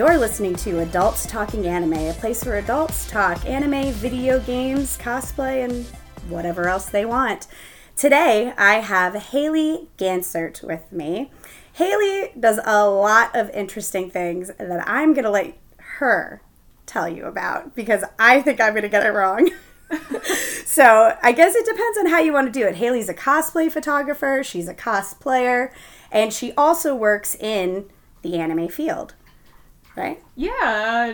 You're listening to Adults Talking Anime, a place where adults talk anime, video games, cosplay, and whatever else they want. Today, I have Haley Gansert with me. Haley does a lot of interesting things that I'm going to let her tell you about because I think I'm going to get it wrong. so, I guess it depends on how you want to do it. Haley's a cosplay photographer, she's a cosplayer, and she also works in the anime field right? Yeah,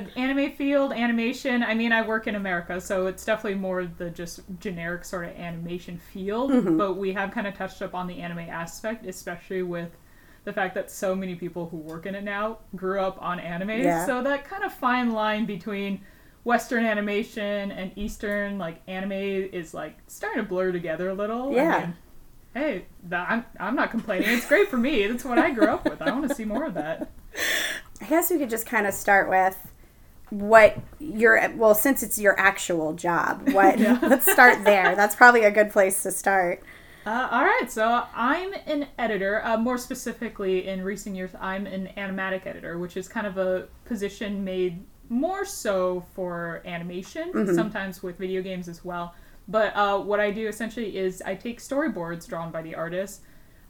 uh, anime field, animation. I mean, I work in America, so it's definitely more the just generic sort of animation field. Mm-hmm. But we have kind of touched up on the anime aspect, especially with the fact that so many people who work in it now grew up on anime. Yeah. So that kind of fine line between Western animation and Eastern, like anime, is like starting to blur together a little. Yeah. I mean, hey, that, I'm, I'm not complaining. It's great for me. That's what I grew up with. I want to see more of that. I guess we could just kind of start with what your well since it's your actual job what yeah. let's start there that's probably a good place to start uh, all right so i'm an editor uh, more specifically in recent years i'm an animatic editor which is kind of a position made more so for animation mm-hmm. sometimes with video games as well but uh, what i do essentially is i take storyboards drawn by the artist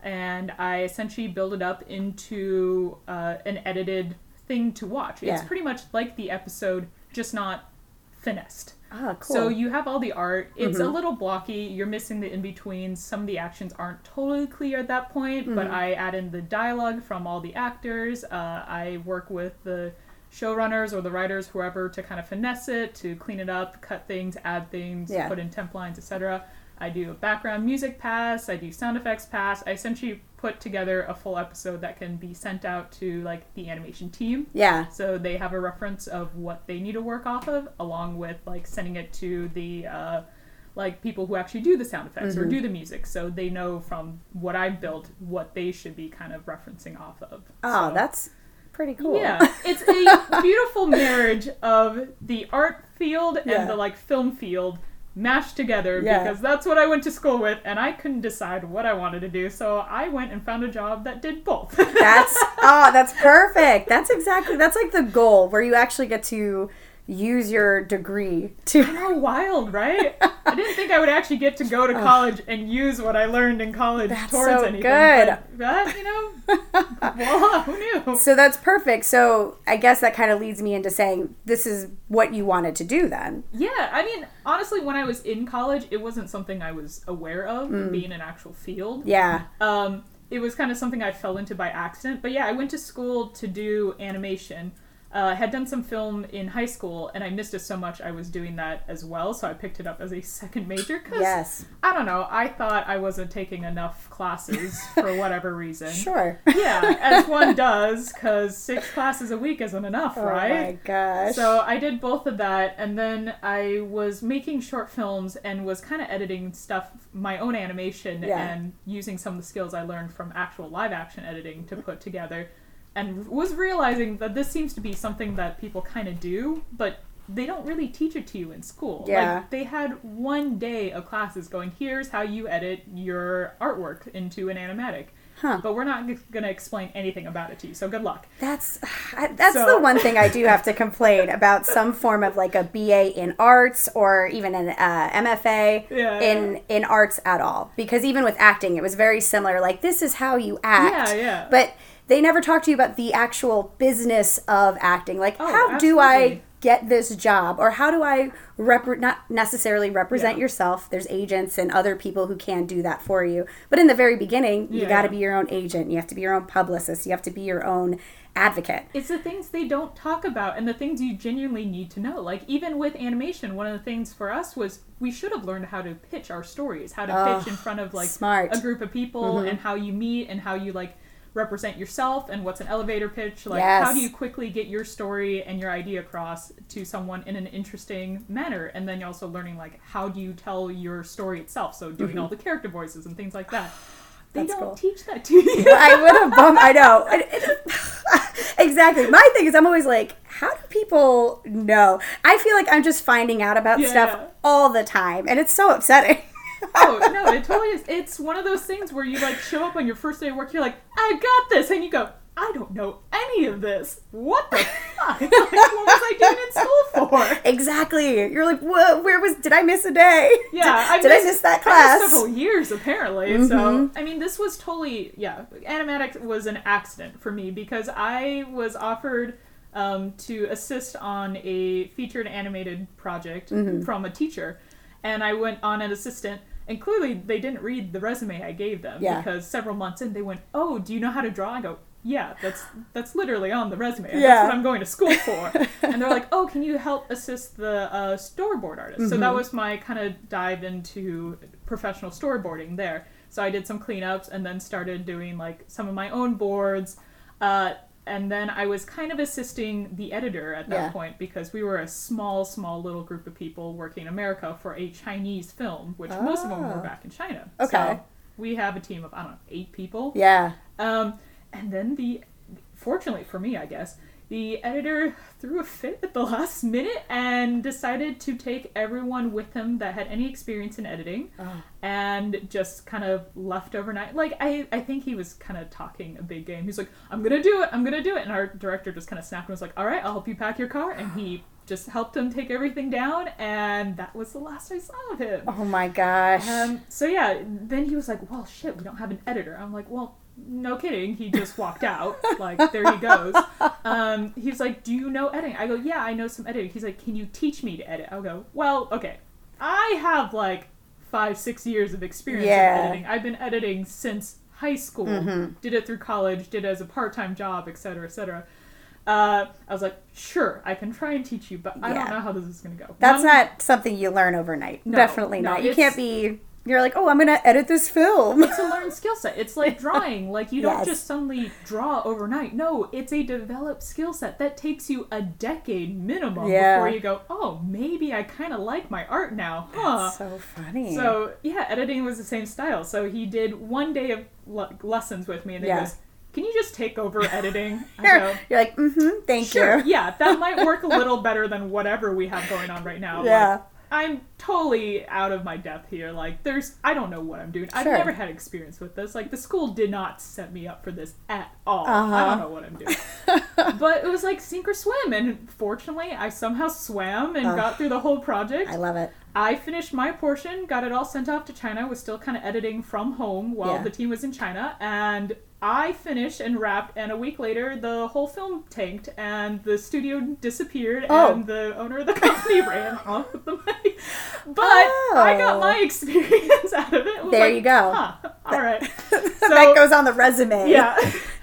and I essentially build it up into uh, an edited thing to watch. Yeah. It's pretty much like the episode, just not finessed. Ah, cool. So you have all the art. It's mm-hmm. a little blocky. You're missing the in betweens. Some of the actions aren't totally clear at that point, mm-hmm. but I add in the dialogue from all the actors. Uh, I work with the showrunners or the writers, whoever, to kind of finesse it, to clean it up, cut things, add things, yeah. put in temp lines, etc. I do a background music pass, I do sound effects pass. I essentially put together a full episode that can be sent out to like the animation team. Yeah. So they have a reference of what they need to work off of, along with like sending it to the uh, like people who actually do the sound effects mm-hmm. or do the music, so they know from what I've built what they should be kind of referencing off of. Oh, so, that's pretty cool. Yeah, it's a beautiful marriage of the art field and yeah. the like film field mashed together yeah. because that's what I went to school with and I couldn't decide what I wanted to do. So I went and found a job that did both. that's oh, that's perfect. That's exactly that's like the goal where you actually get to use your degree to How wild, right? I didn't think I would actually get to go to college and use what I learned in college that's towards so anything. Good. But, but you know, voila, who knew? So that's perfect. So I guess that kind of leads me into saying this is what you wanted to do then. Yeah, I mean, honestly, when I was in college, it wasn't something I was aware of mm. being an actual field. Yeah. Um, it was kind of something I fell into by accident. But yeah, I went to school to do animation. Uh, had done some film in high school, and I missed it so much. I was doing that as well, so I picked it up as a second major. Cause, yes. I don't know. I thought I wasn't taking enough classes for whatever reason. Sure. Yeah, as one does, because six classes a week isn't enough, oh right? Oh my gosh. So I did both of that, and then I was making short films and was kind of editing stuff, my own animation, yeah. and using some of the skills I learned from actual live action editing to put together and was realizing that this seems to be something that people kind of do, but they don't really teach it to you in school. Yeah. Like they had one day of classes going, here's how you edit your artwork into an animatic. Huh. But we're not going to explain anything about it to you, so good luck. That's that's so. the one thing I do have to complain about some form of like a BA in arts or even an uh, MFA yeah, in in arts at all. Because even with acting, it was very similar. Like this is how you act. Yeah, yeah. But they never talk to you about the actual business of acting. Like, oh, how absolutely. do I get this job? Or how do I rep- not necessarily represent yeah. yourself? There's agents and other people who can do that for you. But in the very beginning, you got to be your own agent. You have to be your own publicist. You have to be your own advocate. It's the things they don't talk about and the things you genuinely need to know. Like even with animation, one of the things for us was we should have learned how to pitch our stories, how to Oh, pitch in front of like smart. a group of people Mhm. and how you meet and how you like represent yourself and what's an elevator pitch like Yes. how do you quickly get your story and your idea across to someone in an interesting manner and then you're also learning like how do you tell your story itself so doing mm-hmm. all the character voices and things like that they That's don't cool. teach that to you I would have bummed I know. It- it- exactly. My thing is, I'm always like, how do people know? I feel like I'm just finding out about Yeah, stuff yeah. all the time, and it's so upsetting. Oh no, it totally is. It's one of those things where you like show up on your first day of work, you're like, I got this, and you go, I don't know any of this. What the fuck? Like, what was I doing in school for? Exactly. You're like, Whoa, where was? Did I miss a day? Yeah, I did I miss that class? several years apparently. So I mean, this was totally yeah. Animatic was an accident for me because I was offered um, to assist on a featured animated project Mm-hmm. from a teacher, and I went on an assistant. And clearly, they didn't read the resume I gave them Yeah. because several months in, they went, "Oh, do you know how to draw?" I go, "Yeah, that's that's literally on the resume. Yeah. That's what I'm going to school for." and they're like, "Oh, can you help assist the uh, storyboard artist?" So that Mm-hmm. was my kind of dive into professional storyboarding there. So I did some cleanups and then started doing like some of my own boards. Uh, and then I was kind of assisting the editor at that Yeah. point because we were a small, small little group of people working in America for a Chinese film, which most of them were Oh. back in China. Okay. So we have a team of, I don't know, eight people. Yeah. Um, and then the, fortunately for me, I guess, the editor threw a fit at the last minute and decided to take everyone with him that had any experience in editing Oh. and just kind of left overnight. Like, I, I think he was kind of talking a big game. He's like, I'm gonna do it, I'm gonna do it. And our director just kind of snapped and was like, All right, I'll help you pack your car. And he just helped him take everything down, and that was the last I saw of him. Oh my gosh. Um, so yeah, then he was like, "Well, shit, we don't have an editor." I'm like, "Well, no kidding." He just walked out. like, there he goes. Um, he's like, "Do you know editing?" I go, "Yeah, I know some editing." He's like, "Can you teach me to edit?" I go, "Well, okay, I have like five, six years of experience Yeah. in editing. I've been editing since high school. Mm-hmm. Did it through college. Did it as a part-time job, etc., etc." Uh, I was like, "Sure, I can try and teach you, but I don't know how this is gonna go." That's not something you learn overnight. No, Definitely no, not. You can't be. You're like, oh, I'm gonna edit this film. it's a learned skill set. It's like drawing. Like you don't Yes. just suddenly draw overnight. No, it's a developed skill set that takes you a decade minimum Yeah. before you go, "Oh, maybe I kind of like my art now." Huh. so funny. So, yeah, editing was the same style. So he did one day of le- lessons with me and then Yeah. he goes, "Can you just take over editing?" I you're, like, mm-hmm. Thank Sure, you. yeah, that might work a little better than whatever we have going on right now. Like, Yeah. I'm totally out of my depth here. Like, there's, I don't know what I'm doing. I've never had experience with this. Like, the school did not set me up for this at all. I Uh-huh. don't know what I'm doing. but it was like sink or swim, and fortunately, I somehow swam and got through the whole project. I love it. I finished my portion, got it all sent off to China, was still kind of editing from home while Yeah. the team was in China, and I finished and wrapped, and a week later, the whole film tanked, and the studio disappeared, Oh. and the owner of the company ran off with the money. But oh. I got Oh. my experience out of it. It There like, you go. Huh, all right. that goes on the resume. Yeah.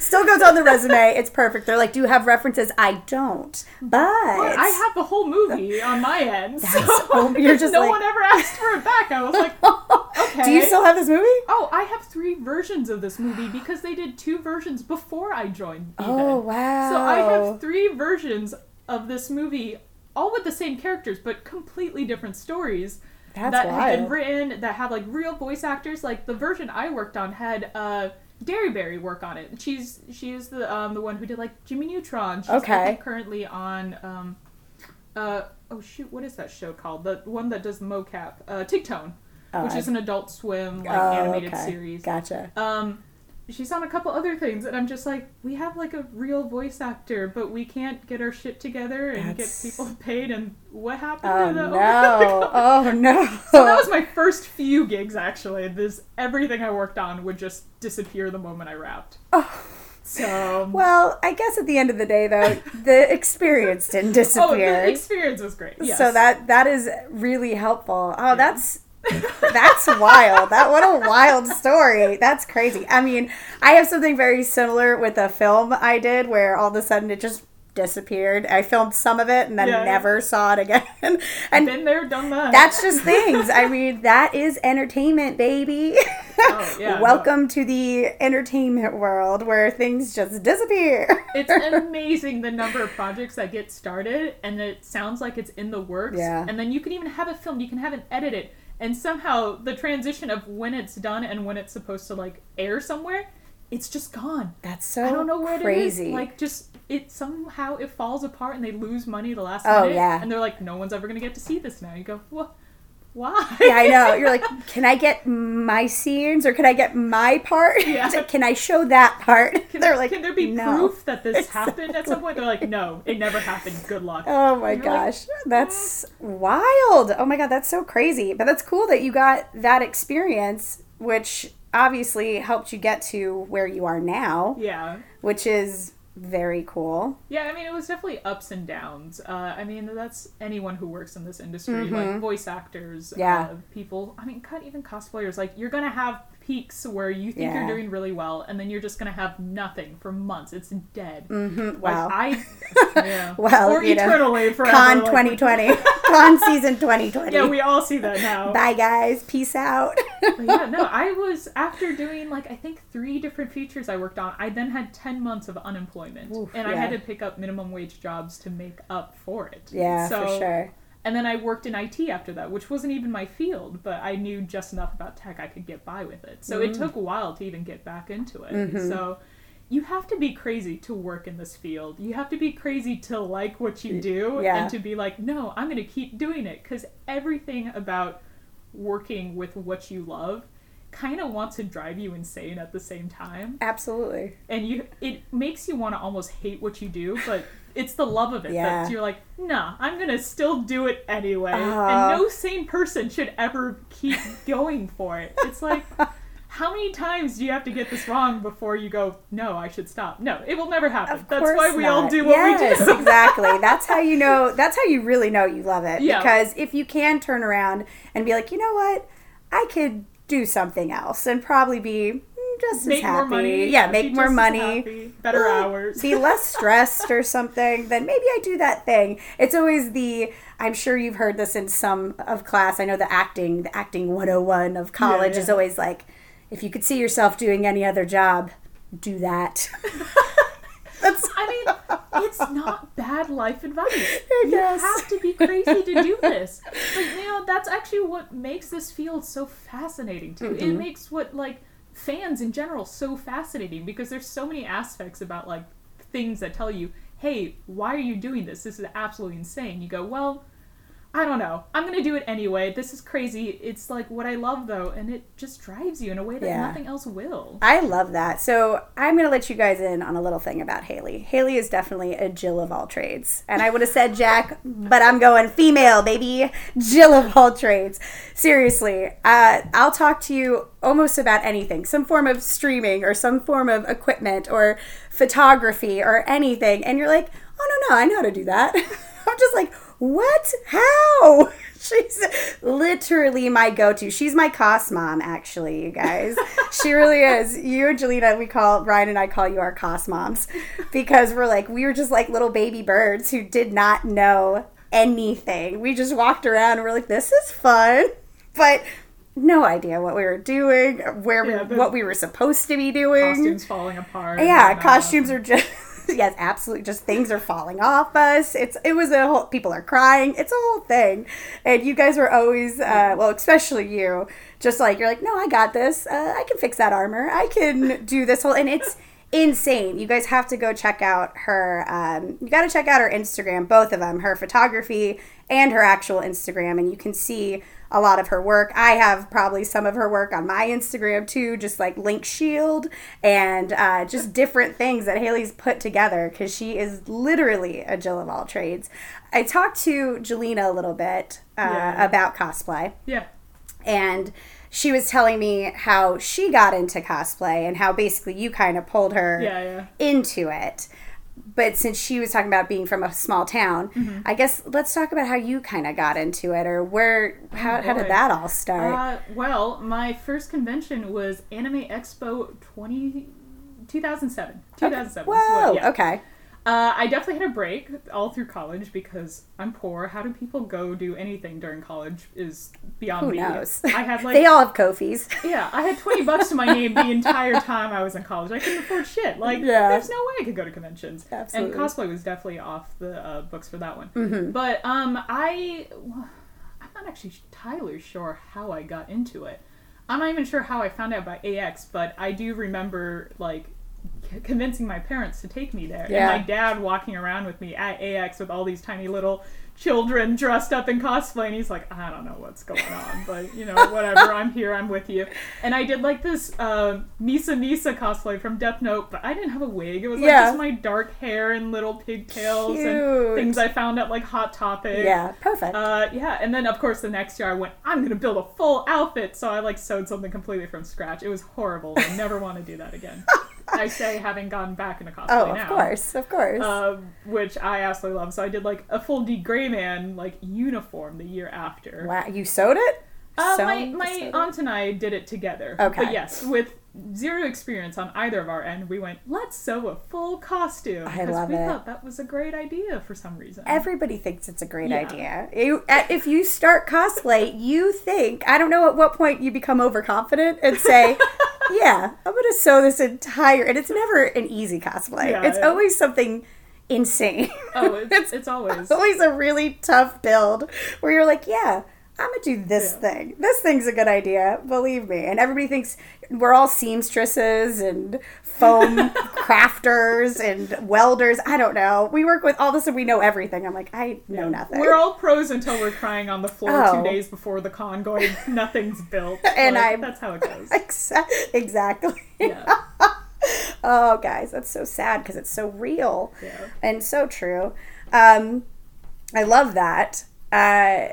Still goes on the resume. It's perfect. They're like, do you have references? I don't. But, But I have the whole movie on my end, so you're just no like- one ever asked for it back. I was like, okay. Do you still have this movie? Oh, I have three versions of this movie because they did two versions before I joined. Even. Oh wow. So I have three versions of this movie, all with the same characters but completely different stories That's that have been written that have like real voice actors. Like the version I worked on had uh Derryberry work on it. She's she's the um the one who did like Jimmy Neutron. She's Okay. currently on um uh oh shoot what is that show called the one that does mocap uh Tigtone. Oh, which I- is an adult swim like Oh, animated okay. series. Gotcha. Um, she's on a couple other things, and I'm just like, we have like a real voice actor, but we can't get our shit together and That's- get people paid. And what happened Oh to the? no. Oh no. so that was my first few gigs actually. This everything I worked on would just disappear the moment I wrapped. Oh. So. Well, I guess at the end of the day, though, the experience didn't disappear Oh, the experience was great. Yes. So that that is really helpful. Oh, that's that's wild. That what a wild story. That's crazy. I mean, I have something very similar with a film I did where all of a sudden it just disappeared. I filmed some of it and then Yeah. never saw it again. And been there, done that. that's just things. I mean, that is entertainment, baby. Oh, yeah, no. Welcome to the entertainment world where things just disappear. it's amazing the number of projects that get started and it sounds like it's in the works Yeah. and then you can even have it filmed you can have it edited and somehow the transition of when it's done and when it's supposed to like air somewhere it's just gone That's so i don't know where crazy. it is like just it somehow it falls apart and they lose money the last Oh, minute yeah. and they're like no one's ever gonna get to see this now you go well why? yeah, I know. You're like, can I get my scenes or can I get my part? Yeah. can I show that part? Can, They're like, can there be no. proof that this happened at some point? They're like, no, it never happened. Good luck. Oh my you're like, gosh, that's wild. Oh my god, that's so crazy. But that's cool that you got that experience, which obviously helped you get to where you are now, yeah. which is very cool. Yeah, I mean, it was definitely ups and downs. Uh, I mean, that's anyone who works in this industry, like voice actors, Mm-hmm. Yeah. uh, people. I mean, cut even cosplayers. Like, you're gonna have peaks where you think Yeah. you're doing really well, and then you're just gonna have nothing for months. It's dead. Mhm, Like, Wow. I. Yeah. Well, or you know, eternally forever. Con like- 2020. Con season 2020. Yeah, we all see that now. Bye guys. Peace out. Yeah, no, I was after doing like I think three different features I worked on. I then had ten months of unemployment, Oof, and I had to pick up minimum wage jobs to make up for it. yeah, so, for sure. And then I worked in IT after that, which wasn't even my field, but I knew just enough about tech I could get by with it. So Mm. it took a while to even get back into it. Mm-hmm. So you have to be crazy to work in this field. You have to be crazy to like what you do Yeah. and to be like, no, I'm going to keep doing it because everything about working with what you love kind of wants to drive you insane at the same time Absolutely. and you it makes you want to almost hate what you do but it's the love of it Yeah. that you're like nah i'm gonna still do it anyway Uh. and no sane person should ever keep going for it it's like how many times do you have to get this wrong before you go no i should stop no it will never happen Of that's why we all do what yes, we do exactly. That's how you know. That's how you really know you love it. Yeah. Because if you can turn around and be like, you know what, I could do something else and probably be just make as happy. more money Yeah, make more money. happy, better hours be less stressed or something, then maybe I do that thing. It's always the I'm sure you've heard this in some of class. I know the acting, the acting 101 of college yeah. is always like if you could see yourself doing any other job, do that. That's I mean, it's not bad life advice. You have to be crazy to do this. But you know, that's actually what makes this field so fascinating too. Mm-hmm. It makes what like fans in general so fascinating because there's so many aspects about like things that tell you, "Hey, why are you doing this? This is absolutely insane." You go, "Well, I don't know. I'm gonna do it anyway. This is crazy. It's like what I love though, and it just drives you in a way that Yeah. nothing else will." I love that. So I'm going to let you guys in on a little thing about Haley. Haley is definitely a Jill of all trades. And I would have said Jack, but I'm going female, baby. Jill of all trades. Seriously, uh, I'll talk to you almost about anything some form of streaming or some form of equipment or photography or anything. And you're like, oh, no, no, I know how to do that. I'm just like, what? How? She's literally my go-to. She's my cost mom, actually, you guys. she really is. You and Jelena, we call Ryan and I call you our cost moms because we're like we were just like little baby birds who did not know anything. We just walked around and we're like, this is fun, but no idea what we were doing, where Yeah, we, what we were supposed to be doing. Costumes falling apart. Yeah, costumes are just yes, absolutely. Just things are falling off us. It's it was a whole. People are crying. It's a whole thing, and you guys were always uh, well, especially you. Just like you're like, no, I got this. Uh, I can fix that armor. I can do this whole, and it's insane. You guys have to go check out her. Um, you got to check out her Instagram, both of them, her photography and her actual Instagram, and you can see a lot of her work. I have probably some of her work on my Instagram too, just like Link Shield and uh, just different things that Haley's put together because she is literally a Jill of all trades. I talked to Jelena a little bit uh, Yeah. about cosplay Yeah. and she was telling me how she got into cosplay and how basically you kind of pulled her Yeah, yeah. into it. But since she was talking about being from a small town, Mm-hmm. I guess let's talk about how you kind of got into it or where how, how did that all start? Uh, well, my first convention was Anime Expo 20, 2007. 2007. was Whoa, what- yeah. okay. Uh, I definitely had a break all through college because I'm poor. How do people go do anything during college is beyond Who me. knows? I had like they all have Ko-fis. yeah, I had 20 bucks to my name the entire time I was in college. I couldn't afford shit. Like, Yeah. there's no way I could go to conventions. Absolutely. And cosplay was definitely off the uh, books for that one. But um, I, I'm not actually entirely sure how I got into it. I'm not even sure how I found out about AX, but I do remember like convincing my parents to take me there. Yeah. And my dad walking around with me at AX with all these tiny little children dressed up in cosplay and he's like i don't know what's going on but you know whatever i'm here i'm with you and i did like this uh, misa misa cosplay from death note but i didn't have a wig it was like Yeah. just my dark hair and little pigtails Cute. and things i found at like hot topic Yeah, perfect. uh, yeah, and then of course the next year I went, I'm gonna build a full outfit, so I like sewed something completely from scratch. It was horrible. I never want to do that again. I say having gone back into cosplay oh, now. of course, of course. Um, which I absolutely love. So I did like a full D Gray Man like uniform the year after. wow, you sewed it? Uh, my my aunt and I did it together. Okay. But yes, with zero experience on either of our end, we went, let's sew a full costume. I 'cause love we it. thought that was a great idea for some reason. Everybody thinks it's a great Yeah. idea. You, uh, if you start cosplay, you think I don't know at what point you become overconfident and say, "Yeah, I'm going to sew this entire." And it's never an easy cosplay. Yeah, it's yeah. always something insane. oh, it's, it's always. It's always a really tough build where you're like, "Yeah, I'm gonna do this Yeah. thing. This thing's a good idea, believe me." And everybody thinks we're all seamstresses and foam crafters and welders. I don't know. We work with all this and we know everything. I'm like, I know nothing. We're all pros until we're crying on the floor Oh. two days before the con, going, "Nothing's built." And Like, I- that's how it goes. Exa- exactly. Yeah, Oh, guys, that's so sad because it's so real yeah. and so true. Um, I love that. Uh,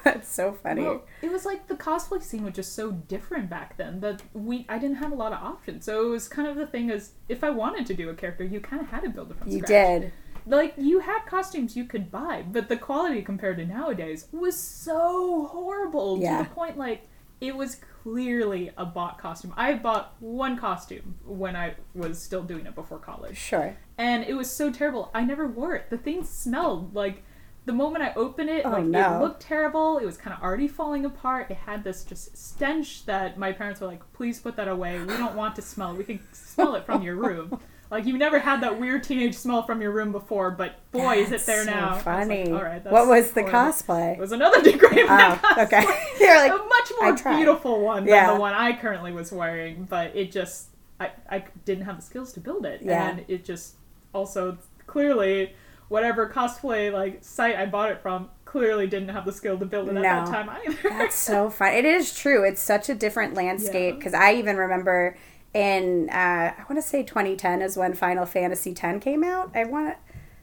that's so funny. Well, it was like the cosplay scene was just so different back then that we I didn't have a lot of options. So it was kind of the thing is if I wanted to do a character, you kind of had to build it from you scratch. You did. Like you had costumes you could buy, but the quality compared to nowadays was so horrible Yeah. to the point like it was clearly a bought costume. I bought one costume when I was still doing it before college Sure. and it was so terrible. I never wore it. The thing smelled like the moment I opened it, Oh, like no. it looked terrible. It was kind of already falling apart. It had this just stench that my parents were like, "Please put that away. We don't want to smell. it. We can smell it from your room." Like you've never had that weird teenage smell from your room before, but boy, is it there so now. Was like, Funny. All right. That's what was the horrible." cosplay? It was another degree. Oh, okay. You're like, a much more beautiful one Yeah. than the one I currently was wearing, but it just I, I didn't have the skills to build it, Yeah. and it just also clearly whatever cosplay like site I bought it from clearly didn't have the skill to build it at that time either. That's so fun. It is true. It's such a different landscape Yeah. because I even remember in uh, I want to say 2010 is when Final Fantasy X came out. I want to.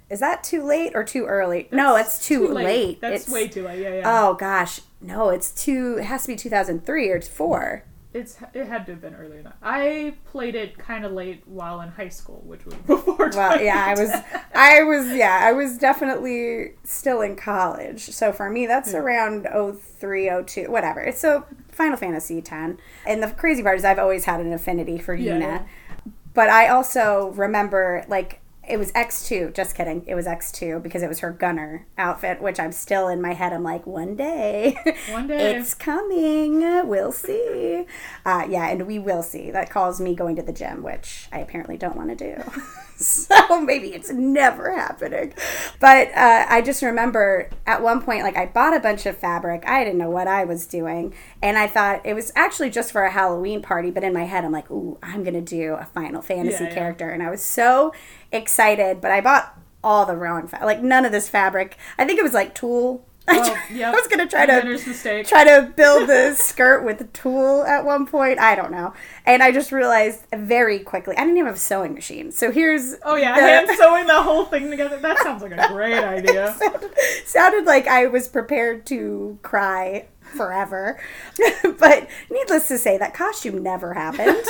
Is that too late or too early? no, it's too, late. That's it's, way too late. Yeah, yeah. Oh gosh, no, it's too. It has to be 2003 or four. It's it had to have been earlier than. I played it kind of late while in high school, which was before. Well, yeah, I was, I was, yeah, I was definitely still in college. So for me, that's Yeah. around 03, 02, whatever. It's so Final Fantasy ten. And the crazy part is I've always had an affinity for Yeah, Yuna. yeah. But I also remember, like, it was X2. Just kidding. It was X2 because it was her gunner outfit, which I'm still in my head. I'm like, one day. One day. It's coming. We'll see. Uh, yeah, and we will see. That calls me going to the gym, which I apparently don't want to do. so maybe it's never happening. But uh, I just remember at one point, like, I bought a bunch of fabric. I didn't know what I was doing. And I thought it was actually just for a Halloween party. But in my head, I'm like, ooh, I'm going to do a Final Fantasy Yeah, yeah. character. And I was so excited. But I bought all the wrong, fa- like, none of this fabric. I think it was like tulle. I, Oh, yep. I was going to try to try to build the skirt with tulle at one point. I don't know. And I just realized very quickly, I didn't even have a sewing machine. So here's. Oh yeah, the- hand sewing the whole thing together. That sounds like a great idea. sounded, sounded like I was prepared to cry forever. but needless to say, that costume never happened.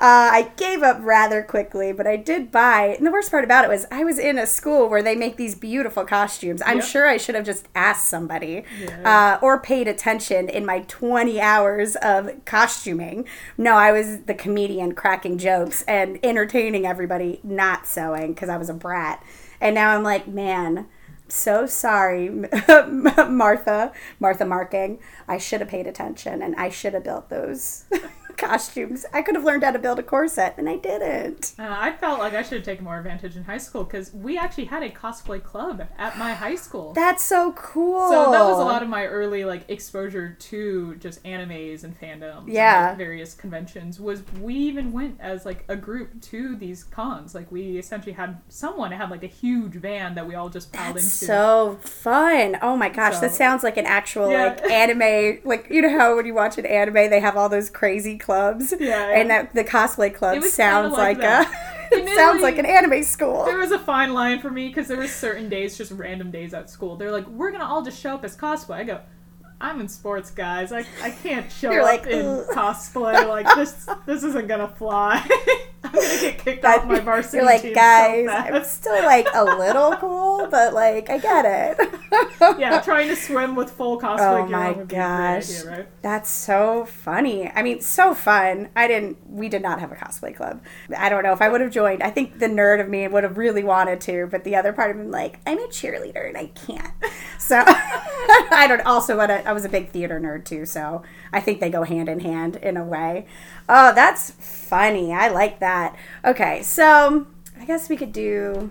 Uh, I gave up rather quickly, but I did buy. And the worst part about it was I was in a school where they make these beautiful costumes. I'm Yep. sure I should have just asked somebody Yeah. uh, or paid attention in my 20 hours of costuming. No, I was the comedian cracking jokes and entertaining everybody, not sewing because I was a brat. And now I'm like, man, so sorry, Martha, Martha Marking. I should have paid attention and I should have built those costumes. I could have learned how to build a corset, and I didn't. Uh, I felt like I should have taken more advantage in high school because we actually had a cosplay club at my high school. That's so cool. So that was a lot of my early like exposure to just animes and fandoms. Yeah. And, like, various conventions was we even went as like a group to these cons. Like we essentially had someone had like a huge van that we all just piled That's into. so fun. Oh my gosh, that sounds like an actual Yeah. like anime. Like you know how when you watch an anime, they have all those crazy clubs. Yeah, yeah. And that the cosplay club sounds like like, a. it sounds like an anime school. There was a fine line for me because there was certain days, just random days at school. They're like, "We're gonna all just show up as cosplay." I go, "I'm in sports, guys. I, I can't show You're up like, in "Ugh." cosplay. Like this this isn't gonna fly. I'm gonna get kicked off my varsity You're like, team guys, so I'm still like a little cool, but like I get it. yeah, trying to swim with full cosplay Oh gear my would be a great gosh. idea, right? That's so funny. I mean, so fun. I didn't, we did not have a cosplay club. I don't know if I would have joined. I think the nerd of me would have really wanted to, but the other part of me, like, I'm a cheerleader and I can't. So I don't, also, what I was a big theater nerd too, so I think they go hand in hand in a way. Oh, that's funny. I like that. Okay, so I guess we could do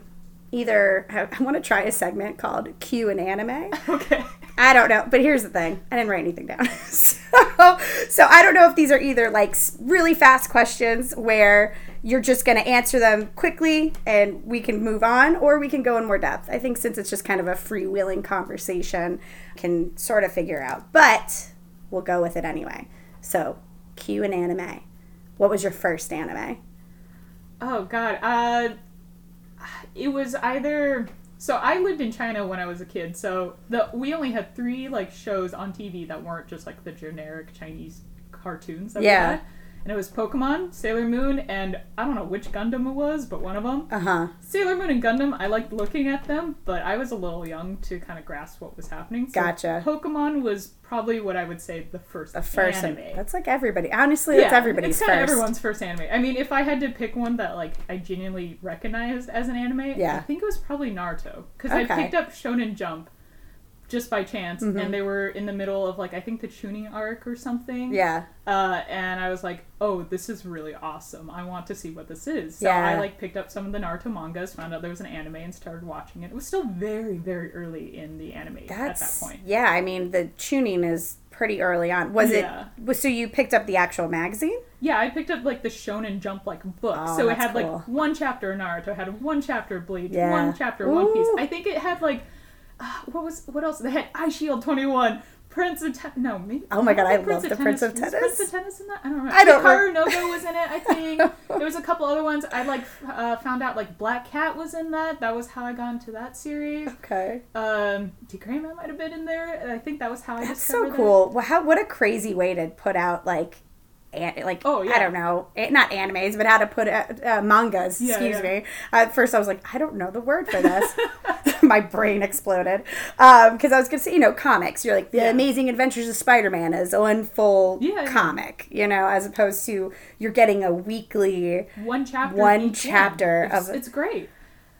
either, I, want to try a segment called Q and Anime. Okay. I don't know, but here's the thing: I didn't write anything down, so so I don't know if these are either like really fast questions where you're just going to answer them quickly and we can move on, or we can go in more depth. I think since it's just kind of a freewheeling conversation, can sort of figure out, but we'll go with it anyway. So, Q and anime. What was your first anime? Oh God. Uh, it was either. So I lived in China when I was a kid. So the we only had three like shows on TV that weren't just like the generic Chinese cartoons that Yeah. And it was Pokemon, Sailor Moon, and I don't know which Gundam it was, but one of them. Uh huh. Sailor Moon and Gundam, I liked looking at them, but I was a little young to kind of grasp what was happening. So Gotcha. Pokemon was probably what I would say the first The first anime. That's like everybody. Honestly, that's everybody's it's kinda everyone's first anime. I mean, if I had to pick one that like I genuinely recognized as an anime, Yeah. I think it was probably Naruto because I picked up Shonen Jump just by chance, Mm-hmm. and they were in the middle of like I think the Chunin arc or something. Yeah. Uh, and I was like, oh, this is really awesome. I want to see what this is. So Yeah. I like picked up some of the Naruto mangas, found out there was an anime, and started watching it. It was still very, very early in the anime That's at that point. yeah. I mean, the Chunin is pretty early on. Was Yeah. it? Was so you picked up the actual magazine? Yeah, I picked up like the Shonen Jump like book. Oh, so it had cool. like one chapter of Naruto, had one chapter of Bleach, Yeah. one chapter of One Piece. I think it had like what was what else? They had Eye Shield twenty one. Prince of Tennis. No, maybe. Oh my God, don't I love the Prince of Tennis. Prince of Tennis in that? I don't know. I don't Hikaru no Go was in it. I think there was a couple other ones. I like uh, found out like Black Cat was in that. That was how I got into that series. Okay, Um, D.Gray-man might have been in there. I think that was how I that's discovered so that. cool. Well, how what a crazy way to put out like. An, like Oh, yeah. I don't know, not animes, but how to put uh, uh, mangas. Yeah, excuse yeah. me. At first, I was like, I don't know the word for this. My brain exploded because I was gonna say, you know, comics. You're like the. Amazing Adventures of Spider-Man is one full comic, you know, as opposed to you're getting a weekly. one chapter One chapter it's, of- it's great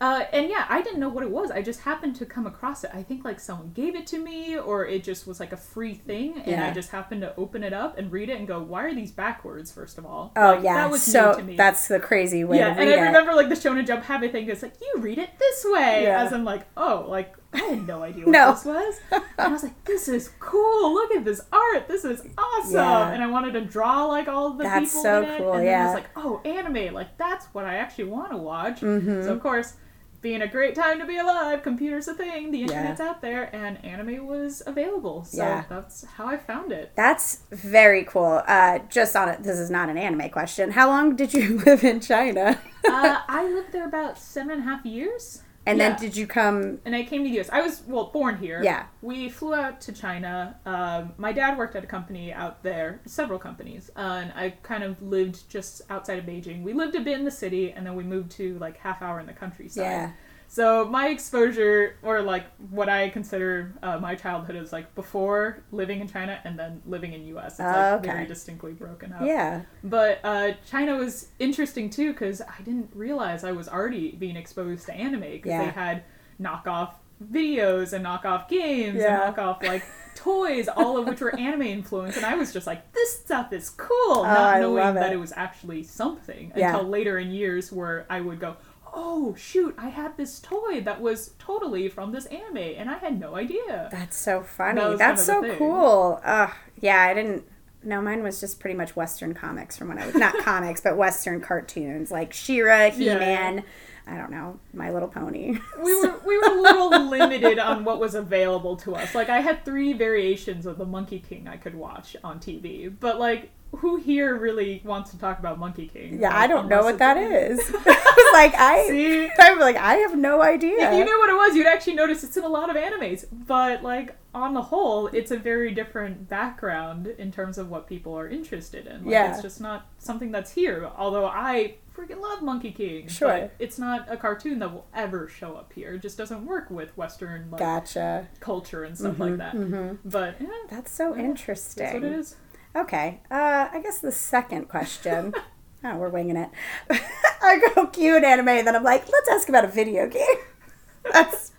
uh, and yeah i didn't know what it was i just happened to come across it i think like someone gave it to me or it just was like a free thing and Yeah. i just happened to open it up and read it and go why are these backwards first of all Oh Like, yeah, that was so new to me that's the crazy way yeah and i it. remember like the shonen jump habit thing is like you read it this way Yeah. as i'm like oh like i had no idea what No. this was and i was like this is cool look at this art this is awesome Yeah. and i wanted to draw like all the That's people so in it cool, and then i was like oh anime like that's what i actually want to watch Mhm. so of course being a great time to be alive computer's a thing the Yeah. internet's out there and anime was available so Yeah. that's how i found it That's very cool. Uh, just on it, this is not an anime question. How long did you live in China? uh, i lived there about seven and a half years and Yeah. then did you come? and I came to the U.S. I was well born here. Yeah. We flew out to China. Um, my dad worked at a company out there, several companies, uh, and I kind of lived just outside of Beijing. We lived a bit in the city, and then we moved to like half hour in the countryside. Yeah. So my exposure, or like what I consider uh, my childhood, is like before living in China and then living in U.S. It's like Oh, okay. very distinctly broken up. Yeah. But uh, China was interesting too because I didn't realize I was already being exposed to anime because Yeah. they had knockoff videos and knockoff games Yeah. and knockoff like toys, all of which were anime influenced, and I was just like, "This stuff is cool," Oh, not knowing love that it. it was actually something Yeah. until later in years where I would go, "Oh shoot, I had this toy that was totally from this anime, and I had no idea." That's so funny. That That's kind so of thing. cool. Ugh. Yeah, I didn't. No, mine was just pretty much Western comics from when I was not comics, but Western cartoons like She-Ra, He-Man. I don't know, My Little Pony. we were we were a little limited on what was available to us. Like I had three variations of the Monkey King I could watch on TV, but like who here really wants to talk about Monkey King? Yeah, Like, I don't know what that is. I like, I, See? I'm like, I have no idea. If you knew what it was, you'd actually notice it's in a lot of animes. But like on the whole, it's a very different background in terms of what people are interested in. Like, Yeah. it's just not something that's here. Although I freaking love Monkey King. Sure. but it's not a cartoon that will ever show up here. It just doesn't work with Western like Gotcha. culture and stuff like mm-hmm, that. Mm-hmm. But yeah, That's so Yeah, interesting. that's what it is. Okay. Uh, I guess the second question. oh, we're winging it. I go cute anime, and then I'm like, let's ask about a video game. That's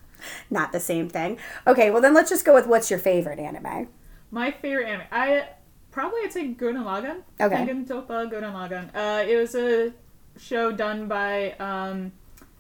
not the same thing. Okay, well then let's just go with what's your favorite anime? My favorite anime, I probably I'd say Gurren Lagann. Okay. Tengen Toppa Gurren Lagann. Uh, it was a show done by um,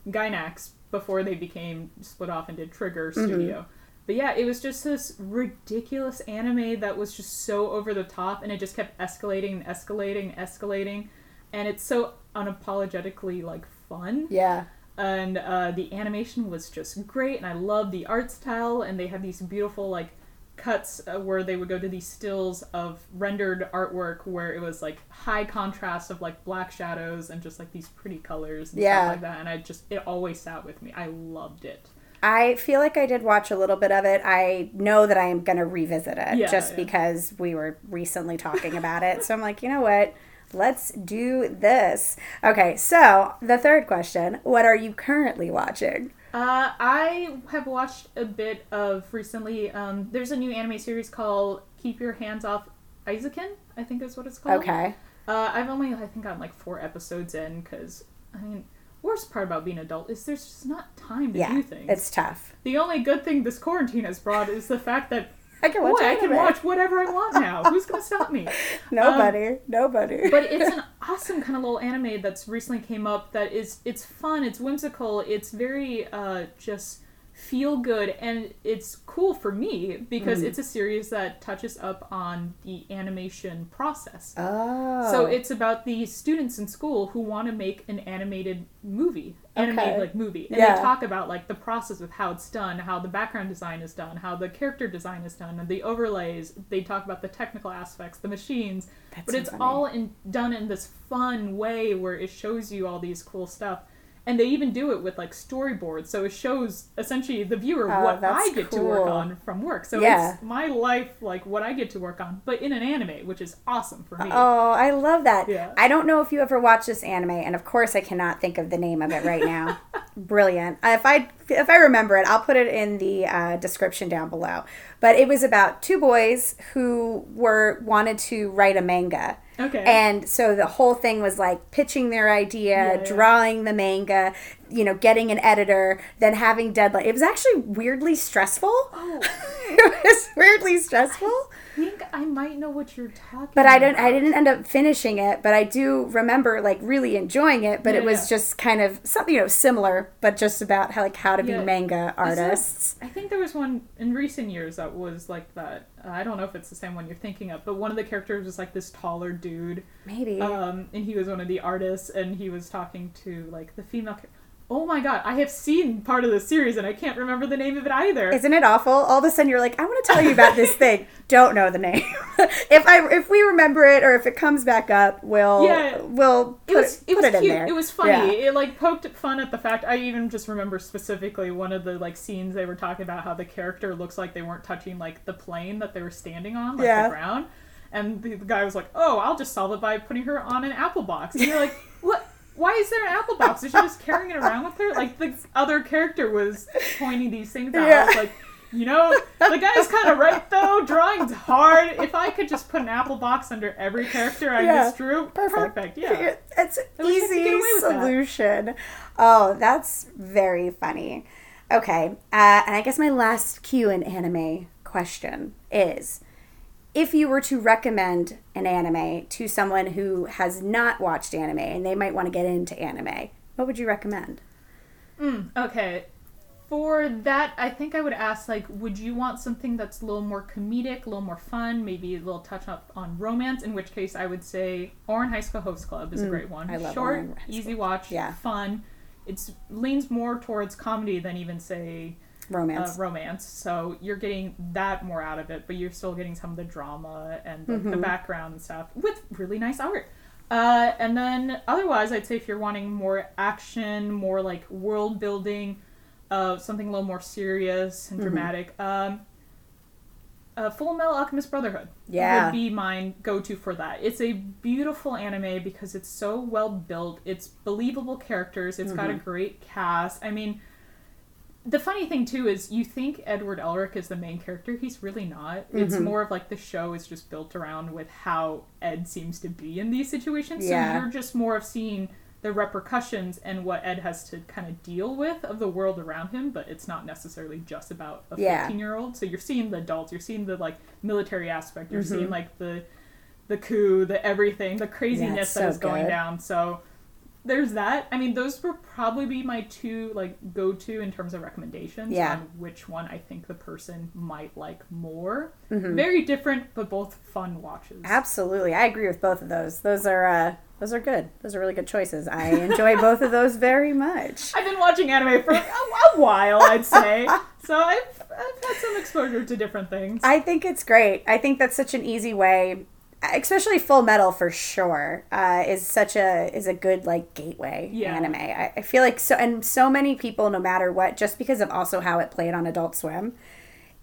Gainax before they became split off and did Trigger Mm-hmm. But yeah, it was just this ridiculous anime that was just so over the top, and it just kept escalating and escalating, and escalating, and it's so unapologetically like fun. Yeah. and uh, the animation was just great and i love the art style and they had these beautiful like cuts uh, where they would go to these stills of rendered artwork where it was like high contrast of like black shadows and just like these pretty colors and Yeah. stuff like that and i just it always sat with me i loved it I feel like I did watch a little bit of it. I know that I am going to revisit it Yeah, just yeah. because we were recently talking about it. So I'm like, you know what? Let's do this. Okay, so the third question What are you currently watching? Uh, I have watched a bit of recently. Um, there's a new anime series called "Keep Your Hands Off Eizouken." I think is what it's called. Okay. Uh, I've only I think I'm like four episodes in because I mean, worst part about being an adult is there's just not time to Yeah, do things. it's tough. the only good thing this quarantine has brought is the fact that I can boy, watch I can watch whatever I want now. Who's gonna stop me? Nobody. nobody. but it's an awesome kind of little anime that's recently came up that is it's fun it's whimsical it's very uh, just feel good and it's cool for me because Mm. it's a series that touches up on the animation process oh. so it's about the students in school who want to make an animated movie animated Okay. like movie and Yeah. they talk about like the process of how it's done how the background design is done how the character design is done and the overlays they talk about the technical aspects the machines That's but so it's funny. all in, done in this fun way where it shows you all these cool stuff and they even do it with like storyboards so it shows essentially the viewer Oh, what i get to work on from work so Yeah. it's my life like what i get to work on but in an anime which is awesome for me Oh, I love that. Yeah. I don't know if you ever watched this anime, and of course I cannot think of the name of it right now. Brilliant. Uh, If I if I remember it, I'll put it in the uh, description down below. But it was about two boys who were wanted to write a manga. Okay. And so the whole thing was like pitching their idea, Yeah, yeah. drawing the manga, you know, getting an editor, then having deadline. It was actually weirdly stressful. Oh. it was weirdly stressful. I think I might know what you're talking about. But I about. didn't. I didn't end up finishing it. But I do remember like really enjoying it. But Yeah, it was yeah. just kind of something you know similar, but just about how like how to be manga artists. I think there was one in recent years that was like that. Uh, I don't know if it's the same one you're thinking of, but one of the characters was like this taller dude, Maybe. um, and he was one of the artists, and he was talking to like the female. Char- oh my god, I have seen part of the series, and I can't remember the name of it either. Isn't it awful? All of a sudden, you're like, I want to tell you about this thing. Don't know the name. if I if we remember it or if it comes back up, we'll Yeah. we'll it put was it, it was it in cute. there. It was funny. Yeah. It like poked fun at the fact. I even just remember specifically one of the like scenes they were talking about how the character looks like they weren't touching like the plane that they were standing on, like Yeah. the ground. And the, the guy was like, "Oh, I'll just solve it by putting her on an apple box." And you're like, "What? Why is there an apple box? Is she just carrying it around with her?" Like the other character was pointing these things out. Yeah. like. You know, the guy's kind of right though. Drawing's hard. If I could just put an apple box under every character I Yeah. just drew, Perfect. perfect. Yeah. It's an I wish I could easy with that. solution. Oh, that's very funny. Okay. Uh, and I guess my last Q and anime question is if you were to recommend an anime to someone who has not watched anime and they might want to get into anime, what would you recommend? Mm, okay. For that, I think I would ask like, would you want something that's a little more comedic, a little more fun, maybe a little touch up on romance? In which case, I would say Ouran High School Host Club is a great one. Mm, I love Short, easy watch, Yeah. fun. It leans more towards comedy than even say uh, Romance. romance. So you're getting that more out of it, but you're still getting some of the drama and the, Mm-hmm. the background and stuff with really nice art. Uh, and then otherwise, I'd say if you're wanting more action, more like world building, uh, something a little more serious Mm-hmm. and dramatic, um, uh, Full Metal Alchemist Brotherhood Yeah. would be my go-to for that. It's a beautiful anime because it's so well built. It's believable characters. It's got a Mm-hmm. great cast. I mean, the funny thing too is you think Edward Elric is the main character. He's really not. It's Mm-hmm. more of like the show is just built around with how Ed seems to be in these situations. Yeah. So you're just more of seeing the repercussions and what Ed has to kind of deal with of the world around him, but it's not necessarily just about a Yeah. 15 year old. So you're seeing the adults, you're seeing the like military aspect, you're Mm-hmm. seeing like the the coup, the everything, the craziness so that is going good. down. So there's that. I mean, those would probably be my two like go to in terms of recommendations Yeah. on which one I think the person might like more. Mm-hmm. Very different, but both fun watches. Absolutely. I agree with both of those. Those are uh those are good. Those are really good choices. I enjoy both of those very much. I've been watching anime for a, a while, I'd say. So I've, I've had some exposure to different things. I think it's great. I think that's such an easy way, especially Full Metal for sure, uh, is such a is a good like gateway Yeah. anime. I, I feel like so and so many people, no matter what, just because of also how it played on Adult Swim,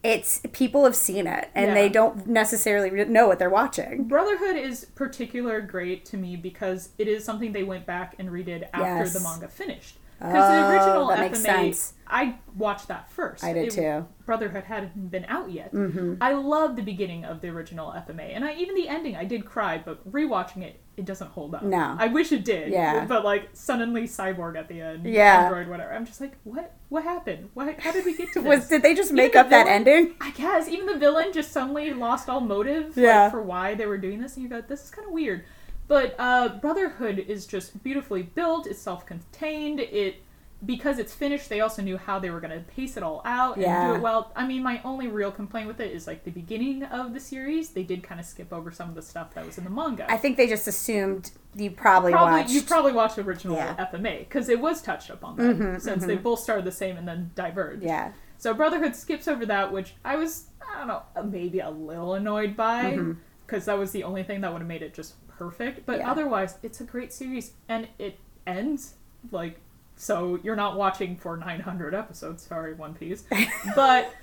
it's people have seen it and Yeah. they don't necessarily know what they're watching. Brotherhood is particular great to me because it is something they went back and redid after Yes. the manga finished. Because the Oh, original that FMA, makes sense. I watched that first. I did It- too. Mm-hmm. Brotherhood hadn't been out yet. I love the beginning of the original FMA, and I even the ending. I did cry, but rewatching it, it doesn't hold up. No. I wish it did. Yeah. but like suddenly cyborg at the end. Yeah. android, whatever. I'm just like, what? What happened? What? How did we get to this? Was did they just make the up that ending? I guess even the villain just suddenly lost all motive like, Yeah. for why they were doing this, and you go, "This is kind of weird." But uh, Brotherhood is just beautifully built. It's self-contained. It because it's finished. They also knew how they were going to pace it all out and Yeah. do it well. I mean, my only real complaint with it is like the beginning of the series. They did kind of skip over some of the stuff that was in the manga. I think they just assumed you probably, Probably watched. you probably watched the original Yeah. Mm-hmm, FMA because it was touched up on that since they both started the same and then diverged. yeah. So Brotherhood skips over that, which I was, I don't know, maybe a little annoyed by, because that was the only thing that would have made it just perfect. But Yeah. otherwise, it's a great series, and it ends like so. You're not watching for 900 episodes. Sorry, One Piece, but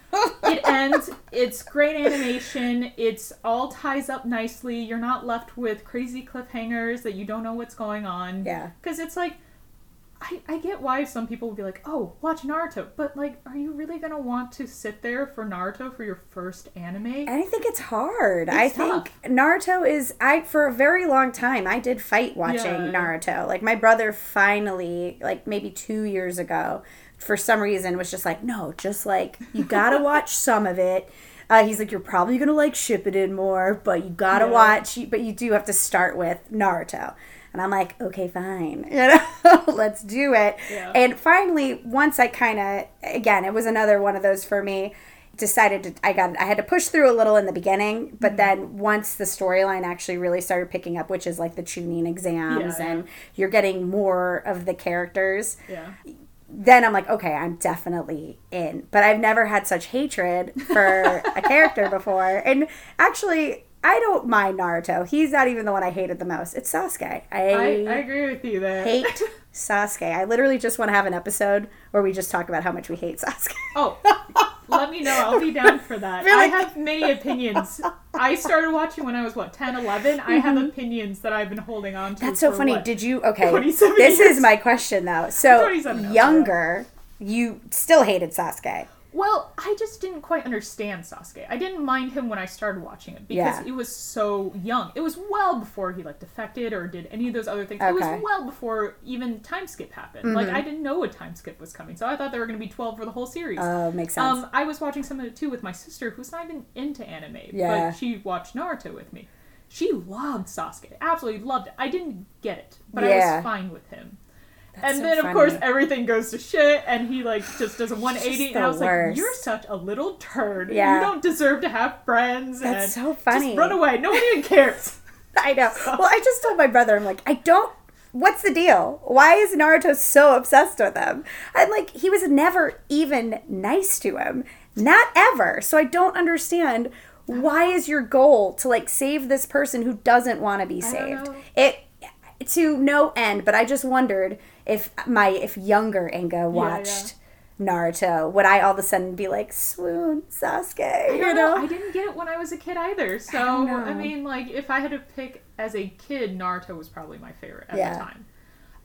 it ends. It's great animation. It's all ties up nicely. You're not left with crazy cliffhangers that you don't know what's going on. Yeah. Because it's like, I, I get why some people would be like, oh, watch Naruto. But, like, are you really going to want to sit there for Naruto for your first anime? I think it's hard. I It's think Naruto is I for a very long time I did fight watching Yeah. Naruto. Like my brother finally, like maybe 2 years ago, for some reason was just like, "No, just like you got to watch some of it." Uh, he's like, "You're probably going to like ship it in more, but you got to Yeah. watch but you do have to start with Naruto." And I'm like, "Okay, fine." You know, let's do it. Yeah. And finally, once I kind of again, it was another one of those for me decided to I got I had to push through a little in the beginning, but mm-hmm. then once the storyline actually really started picking up, which is like the Chunin exams Yeah, and you're getting more of the characters, Yeah. then I'm like, okay, I'm definitely in. But I've never had such hatred for a character before. And actually, I don't mind Naruto. He's not even the one I hated the most. It's Sasuke. I, I agree with you there. hate Sasuke. I literally just want to have an episode where we just talk about how much we hate Sasuke. Oh, let me know. I'll be down for that. Really? I have many opinions. I started watching when I was, what, 10, 11? I have opinions that I've been holding on to. Mm-hmm. That's so funny. what, Did you? Okay, this years. is my question though. So younger, you still hated Sasuke. Well, I just didn't quite understand Sasuke. I didn't mind him when I started watching it because Yeah. it was so young. It was well before he like defected or did any of those other things. It Okay. was well before even time skip happened. Like I didn't know a time skip was coming, so I thought there were going to be twelve for the whole series. Oh, makes sense. Um, I was watching some of it too with my sister, who's not even into anime, Yeah. but she watched Naruto with me. She loved Sasuke, absolutely loved it. I didn't get it, but I Yeah. was fine with him. That's and so then, of course, everything goes to shit, and he like just does a 180, just and I was worst. like, "You're such a little turd. Yeah. You don't deserve to have friends." That's so funny. Just run away. Nobody even cares. I know. Well, I just told my brother, I'm like, I don't. What's the deal? Why is Naruto so obsessed with him? I'm like, he was never even nice to him. Not ever. So I don't understand why is your goal to like save this person who doesn't want to be saved? It to no end, but I just wondered if my if younger Inga watched Naruto, would I all of a sudden be like, swoon, Sasuke? I you don't know? know. I didn't get it when I was a kid either. So don't I, mean, like, if I had to pick as a kid, Naruto was probably my favorite at Yeah. the time,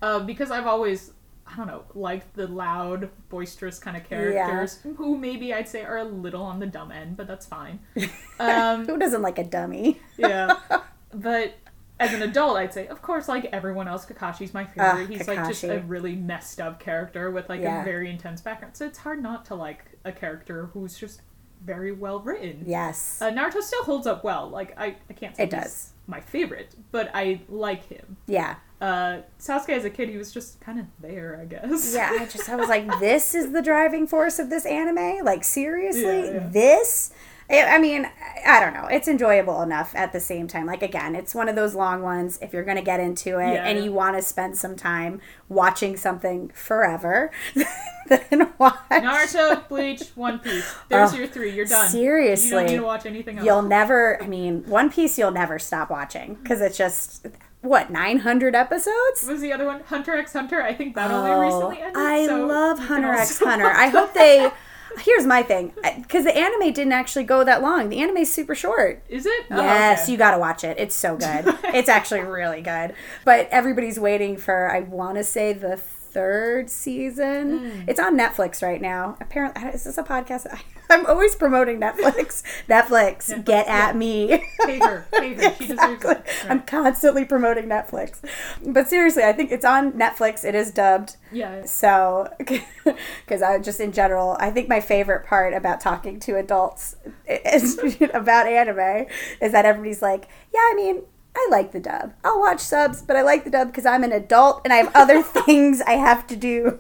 uh, because I've always. I don't know, liked the loud, boisterous kind of characters who maybe I'd say are a little on the dumb end, but that's fine. Um, Who doesn't like a dummy? yeah. But as an adult, I'd say, of course, like everyone else, Kakashi's my favorite. Ah, He's like just a really messed up character with like Yeah. a very intense background. So it's hard not to like a character who's just very well written. Yes. Uh, Naruto still holds up well. Like I, I can't say It he's does. my favorite, but I like him. yeah. Uh, Sasuke as a kid, he was just kind of there, I guess. Yeah, I just I was like, this is the driving force of this anime. Like seriously, Yeah, yeah. this. I I mean, I don't know. It's enjoyable enough at the same time. Like again, it's one of those long ones. If you're gonna get into it Yeah, and you want to spend some time watching something forever, then watch. Naruto, Bleach, One Piece. There's Oh, your three. You're done. Seriously, you don't need to watch anything else. You'll never. I mean, One Piece. You'll never stop watching because it's just what 900 episodes. What was the other one? Hunter x Hunter. I think that only Oh, recently ended. I so love Hunter x Hunter. I hope they. Here's my thing, uh, because the anime didn't actually go that long. The anime's super short. Is it? Oh, Yes, okay. you got to watch it. It's so good. it's actually really good. But everybody's waiting for. I want to say the third season. Hmm. It's on Netflix right now. Apparently, is this a podcast? I'm always promoting Netflix. Netflix, get at me. Pay her. Pay her. She deserves it. I'm constantly promoting Netflix. But seriously, I think it's on Netflix. It is dubbed. Yeah. So, because I just in general, I think my favorite part about talking to adults is about anime is that everybody's like, yeah, I mean, I like the dub. I'll watch subs, but I like the dub because I'm an adult and I have other things I have to do.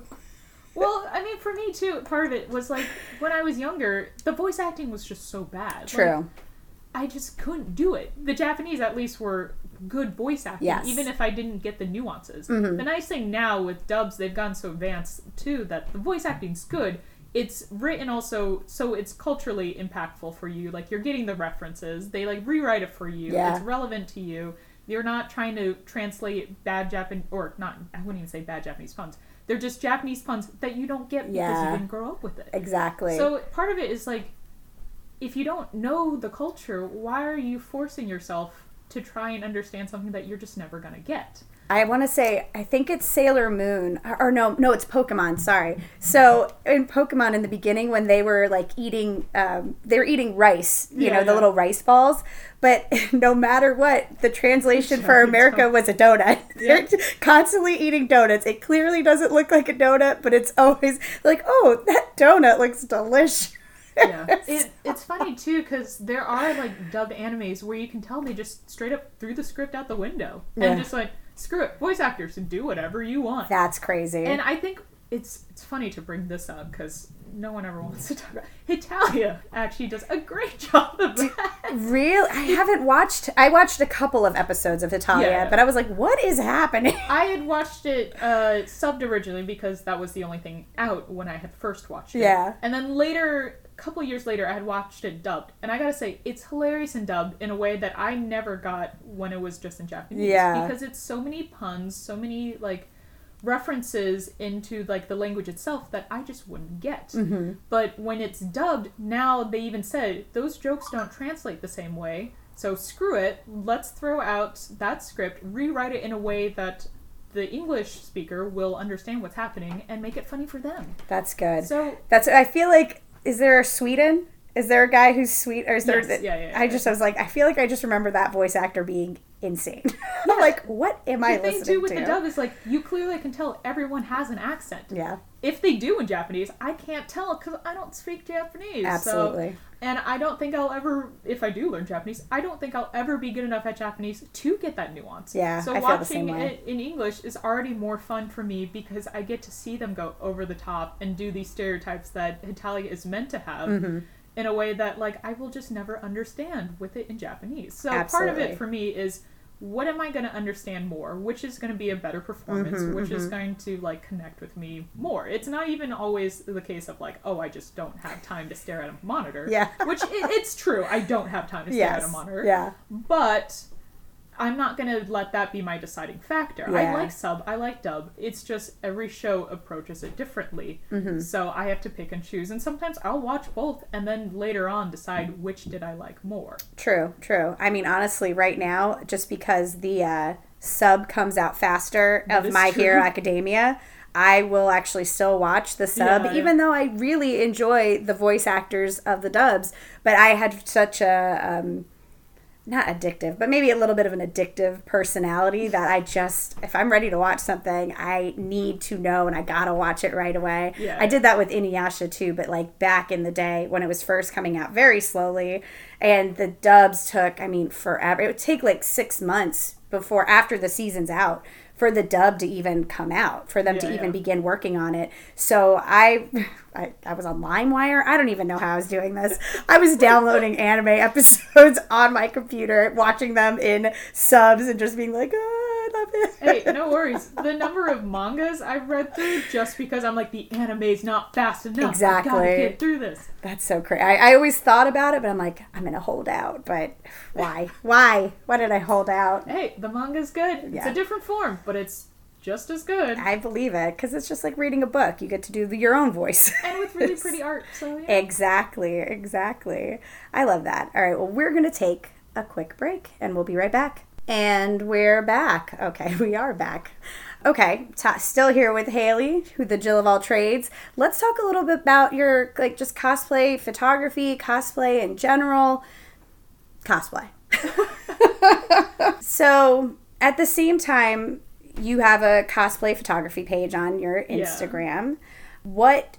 Well, I mean, for me too, part of it was like when I was younger, the voice acting was just so bad. Like, True. I just couldn't do it. The Japanese, at least, were good voice acting, Yes. even if I didn't get the nuances. Mhm. The nice thing now with dubs, they've gotten so advanced too that the voice acting's good. It's written also so it's culturally impactful for you. Like you're getting the references. They like rewrite it for you. Yeah. It's relevant to you. You're not trying to translate bad japanese or not. I wouldn't even say bad Japanese puns. They're just Japanese puns that you don't get because you didn't grow up with it. Exactly. So part of it is like, if you don't know the culture, why are you forcing yourself to try and understand something that you're just never gonna get? I want to say I think it's Sailor Moon or, no no it's Pokemon sorry. So in Pokemon in the beginning when they were like eating um, they were eating rice you Yeah, know the little rice balls. But no matter what the translation for America was a donut. Yeah. they're constantly eating donuts. It clearly doesn't look like a donut but it's always like oh that donut looks delicious. Yeah, it, it's funny too because there are like dub animes where you can tell they just straight up threw the script out the window Yeah. and just like screw it, voice actors do whatever you want. that's crazy And I think it's it's funny to bring this up because no one ever wants to talk about. Hetalia. actually does a great job of that. Real, I haven't watched. I watched a couple of episodes of Hetalia, Yeah. but I was like, "What is happening?" I had watched it uh, subbed originally because that was the only thing out when I had first watched it. Yeah. And then later, couple years later, I had watched it dubbed, and I gotta say, it's hilarious in dubbed in a way that I never got when it was just in Japanese. Yeah. Because it's so many puns, so many like references into like the language itself that I just wouldn't get. Mm-hmm. But when it's dubbed, now they even said those jokes don't translate the same way. So screw it. Let's throw out that script, rewrite it in a way that the English speaker will understand what's happening and make it funny for them. That's good. So That's. I feel like is there a Sweden? Is there a guy who's sweet or is there? Yes, yeah, yeah, I just I was like I feel like I just remember that voice actor being insane. I'm like, what am I listening to? the thing too with the dub is like you clearly can tell everyone has an accent. yeah, If they do in Japanese, I can't tell because I don't speak Japanese. so- absolutely. And I don't think I'll ever, if I do learn Japanese, I don't think I'll ever be good enough at Japanese to get that nuance. Yeah, So I feel the same watching it in English is already more fun for me because I get to see them go over the top and do these stereotypes that Hetalia is meant to have. Mm-hmm. In a way that, like, I will just never understand with it in Japanese. So part of it for me is what am I going to understand more? Which is going to be a better performance? Mm-hmm, which is going to like connect with me more? It's not even always the case of like, oh, I just don't have time to stare at a monitor. Yeah. which it, it's true. I don't have time to stare at a monitor. Yeah. but I'm not going to let that be my deciding factor. Yeah. I like sub. I like dub. It's just every show approaches it differently. Mm-hmm. So I have to pick and choose, and sometimes I'll watch both, and then later on decide which did I like more. True, true. I mean, honestly, right now, just because the uh, sub comes out faster That of My true. Hero Academia, I will actually still watch the sub, Yeah, even though I really enjoy the voice actors of the dubs. But I had such a. Um, not addictive, but maybe a little bit of an addictive personality that I just, if I'm ready to watch something, I need to know and I gotta watch it right away. Yeah. I did that with Inuyasha too, but like back in the day when it was first coming out very slowly, and the dubs took, I mean, forever. It would take like six months before, after the season's out, for the dub to even come out, for them to Yeah, even begin working on it. So I, I, I was on LimeWire. I don't even know how I was doing this. I was downloading anime episodes on my computer, watching them in subs, and just being like, oh, love it. hey, no worries. The number of mangas I've read through just because I'm like the anime's not fast enough. I gotta Exactly. get through this. That's so crazy. I, I always thought about it, but I'm like, I'm gonna hold out. But why? why? Why did I hold out? Hey, the manga's good. Yeah. It's a different form, but it's just as good. I believe it because it's just like reading a book. You get to do the, your own voice. And with really pretty art, so yeah. exactly, exactly. I love that. All right, well, we're gonna take a quick break, and we'll be right back. And we're back. Okay, we are back. Okay, ta still here with Haley, who the Jill of all trades. Let's talk a little bit about your like just cosplay photography, cosplay in general, cosplay. so at the same time, you have a cosplay photography page on your Yeah. Instagram. What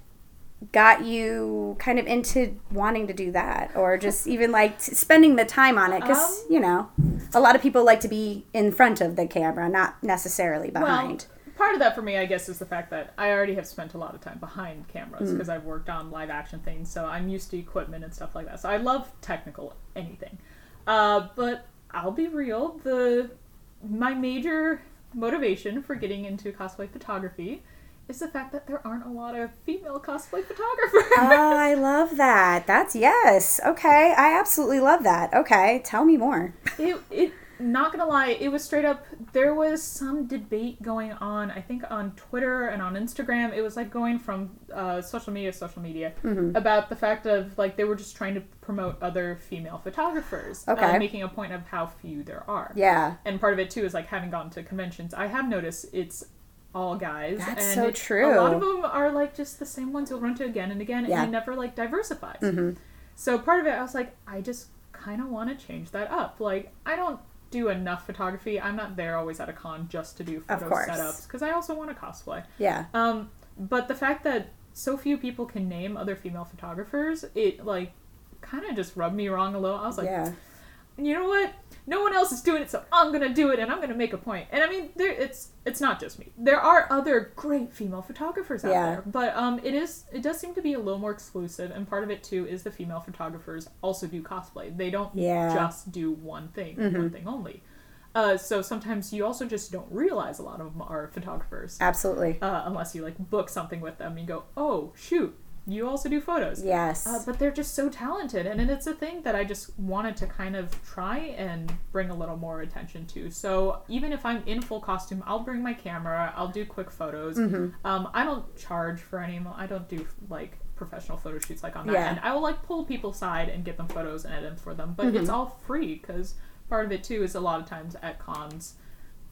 got you kind of into wanting to do that or just even like t- spending the time on it because Um, you know a lot of people like to be in front of the camera not necessarily behind Well, part of that for me, I guess, is the fact that I already have spent a lot of time behind cameras Mm. because I've worked on live action things, so I'm used to equipment and stuff like that. So I love technical anything. Uh, but I'll be real, the my major motivation for getting into cosplay photography is the fact that there aren't a lot of female cosplay photographers. oh i love that. That's yes. Okay. I absolutely love that. Okay. Tell me more. It, it not gonna lie it was straight up there was some debate going on i think on twitter and on instagram. It was like going from uh, social media to social media Mm-hmm. about the fact of like they were just trying to promote other female photographers uh, Okay. making a point of how few there are. Yeah. And part of it too is like having gone to conventions i have noticed it's all guys That's and so true. a lot of them are like just the same ones you'll run to again and again Yeah. and it never like diversifies Mhm. so part of it, I was like, I just kind of want to change that up. Like, I don't do enough photography. I'm not there always at a con just to do photo setups because I also want to cosplay. yeah Um, but the fact that so few people can name other female photographers, it like kind of just rubbed me wrong a little. I was like, yeah you know what? No one else is doing it, so I'm gonna do it, and I'm gonna make a point. And I mean, there it's it's not just me. There are other great female photographers out Yeah. there, but um, it is it does seem to be a little more exclusive. And part of it too is the female photographers also do cosplay. They don't Yeah. Mm-hmm. just do one thing, one thing only. Uh, so sometimes you also just don't realize a lot of them are photographers, absolutely uh, unless you like book something with them and you go, oh shoot, you also do photos. yes Uh, but they're just so talented, and it's a thing that I just wanted to kind of try and bring a little more attention to. So even if I'm in full costume, I'll bring my camera. I'll do quick photos. Um, I don't charge for any. I don't do like professional photo shoots like on that Yeah. end. I will like pull people aside and get them photos and edit them for them, but it's all free because part of it too is a lot of times at cons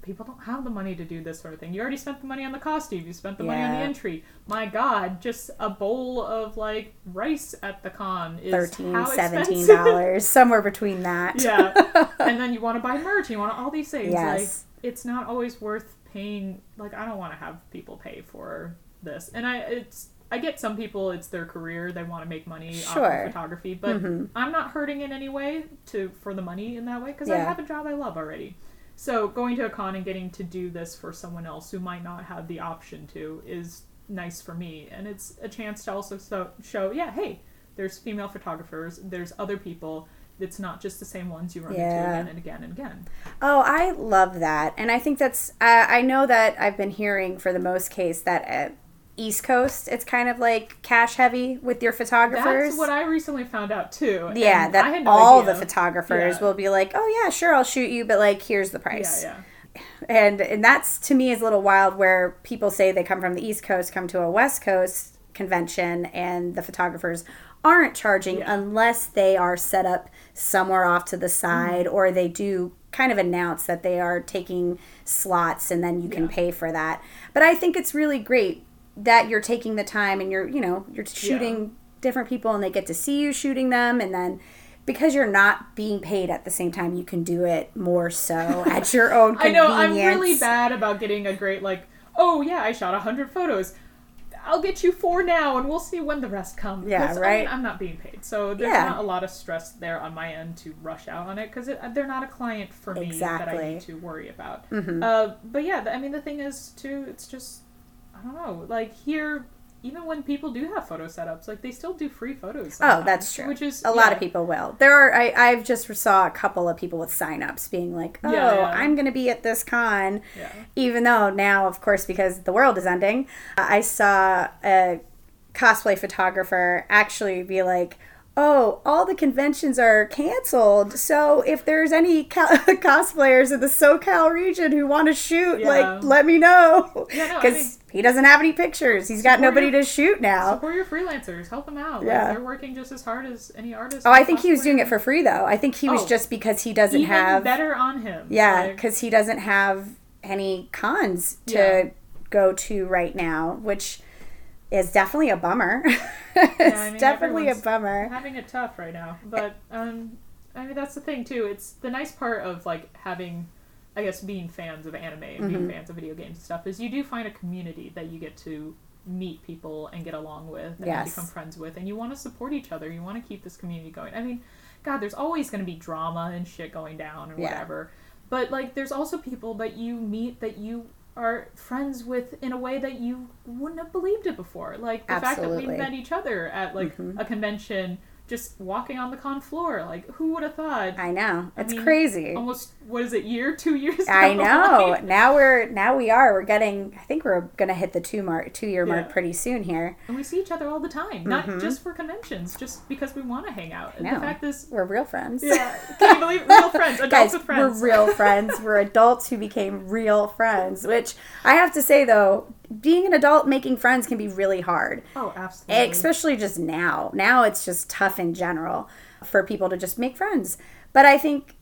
people don't have the money to do this sort of thing. You already spent the money on the costume. You spent the money on the entry. My God, just a bowl of like rice at the con is 13 how 17 dollars, somewhere between that yeah, and then you want to buy merch. You want all these things. Yes. Like it's not always worth paying. Like I don't want to have people pay for this, and I it's. I get some people; it's their career; they want to make money off Sure. Mm-hmm. of photography. But I'm not hurting in any way to for the money in that way because I have a job I love already. So going to a con and getting to do this for someone else who might not have the option to is nice for me, and it's a chance to also so, show, yeah, hey, there's female photographers, there's other people. It's not just the same ones you run into Yeah. again and again and again. Oh, I love that. And I think that's, uh, I know that I've been hearing for the most case that at East Coast, it's kind of like cash heavy with your photographers. That's what I recently found out too. yeah, and I that had no all idea. the photographers Yeah. will be like, oh, yeah, sure, I'll shoot you, but like, here's the price. Yeah, yeah. And, and that's to me is a little wild where people say they come from the East Coast, come to a West Coast convention, and the photographers aren't charging Yeah. unless they are set up somewhere off to the side Mm-hmm. or they do kind of announce that they are taking slots and then you can Yeah. pay for that. But I think it's really great that you're taking the time and you're, you know, you're shooting different people and they get to see you shooting them and then because you're not being paid at the same time, you can do it more so at your own I know I'm really bad about getting a great like. Oh yeah, I shot a hundred photos. I'll get you four now, and we'll see when the rest come. Yeah, 'Cause, I right. mean, I'm not being paid, so there's Yeah. not a lot of stress there on my end to rush out on it because they're not a client for me that I Exactly. Mm-hmm. need to worry about. Uh, but yeah, I mean the thing is too, it's just I don't know. Like here, even when people do have photo setups, like they still do free photos. Oh, that's true. Which is a lot of people will. There are. I, I've just saw a couple of people with signups being like, "Oh, Yeah, yeah. I'm going to be at this con," Yeah. even though now, of course, because the world is ending. uh, I saw a cosplay photographer actually be like. Oh, all the conventions are canceled. So if there's any co- cosplayers in the SoCal region who want to shoot, Yeah. like, let me know. Yeah, no, I Because mean- he doesn't have any pictures. He's got nobody your- to shoot now. Support your freelancers. Help them out. Yeah. Like, they're working just as hard as any artist. Oh, I think he was doing it for free though. I think he was Oh. just because he doesn't have better on him. yeah, Like, because he doesn't have any cons to Yeah. go to right now, which is definitely a bummer. it's I mean, definitely a bummer. having it tough right now. But um, I mean that's the thing too. It's the nice part of like having, I guess, being fans of anime and being Mm-hmm. fans of video games and stuff is you do find a community that you get to meet people and get along with and Yes. become friends with, and you want to support each other. You want to keep this community going. I mean, God, there's always going to be drama and shit going down and Yeah. whatever. But like, there's also people that you meet that you are friends with in a way that you wouldn't have believed it before. Like the fact that Mm-hmm. we met each other at like a convention, just walking on the con floor. Like, who would have thought? I know. I It's mean, crazy. Almost what is it? Year, two years? I know. line? Now we're now we are. We're getting I think we're gonna hit the two mark two year mark pretty soon here. And we see each other all the time, not just for conventions, just because we want to hang out. And Mm-hmm. No. the fact is, We're real friends. yeah, can you believe real friends, adults Guys, with friends? we're real friends. We're adults who became real friends, which I have to say though, being an adult making friends can be really hard. Oh, absolutely. especially just now. Now it's just tough in general for people to just make friends. But I think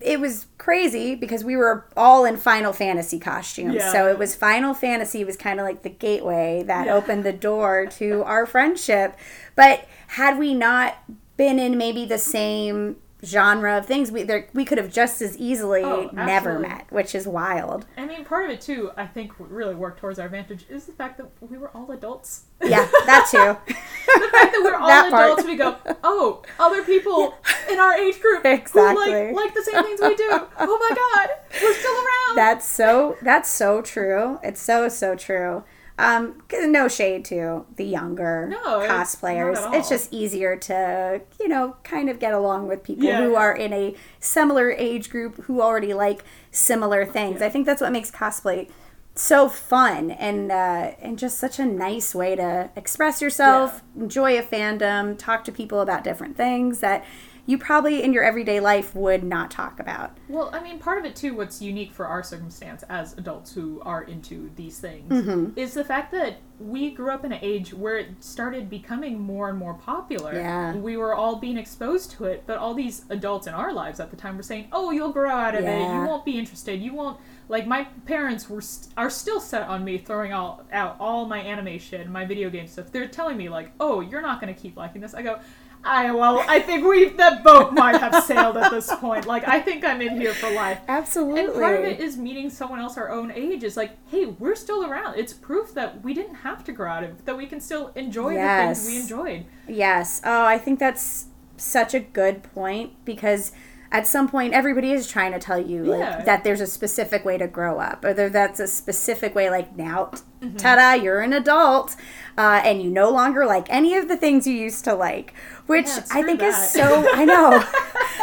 it was crazy because we were all in Final Fantasy costumes. Yeah. So it was Final Fantasy was kind of like the gateway that Yeah. opened the door to our friendship. But had we not been in maybe the same genre of things, we there, we could have just as easily Oh, never met, which is wild. I mean, part of it too, I think, really worked towards our advantage is the fact that we were all adults. Yeah, that too. the fact that we're all That part. adults, we go, oh, other people in our age group Exactly. who like like the same things we do. Oh my god, we're still around. That's so that's so true. It's so so true. Um, no shade to the younger No, cosplayers. at It's just easier to you know kind of get along with people Yeah. who are in a similar age group who already like similar things. I think that's what makes cosplay so fun and uh, and just such a nice way to express yourself, enjoy a fandom, talk to people about different things that you probably in your everyday life would not talk about. Well, I mean, part of it too, what's unique for our circumstance as adults who are into these things, Mm-hmm. is the fact that we grew up in an age where it started becoming more and more popular. Yeah. We were all being exposed to it, but all these adults in our lives at the time were saying, "Oh, you'll grow out of it. You won't be interested. You won't." Like my parents were st- are still set on me throwing all out all my animation, my video game stuff. They're telling me like, "Oh, you're not going to keep liking this." I go, I well, I think we that boat might have sailed at this point. Like I think I'm in here for life. Absolutely. And part of it is meeting someone else our own age is like, hey, we're still around. It's proof that we didn't have to grow out of that we can still enjoy the things we enjoyed. Yes. Oh, I think that's such a good point because at some point everybody is trying to tell you like Yeah. that there's a specific way to grow up or that's a specific way like now Mm-hmm. ta-da you're an adult uh, and you no longer like any of the things you used to like which Yeah, i think that. is so i know.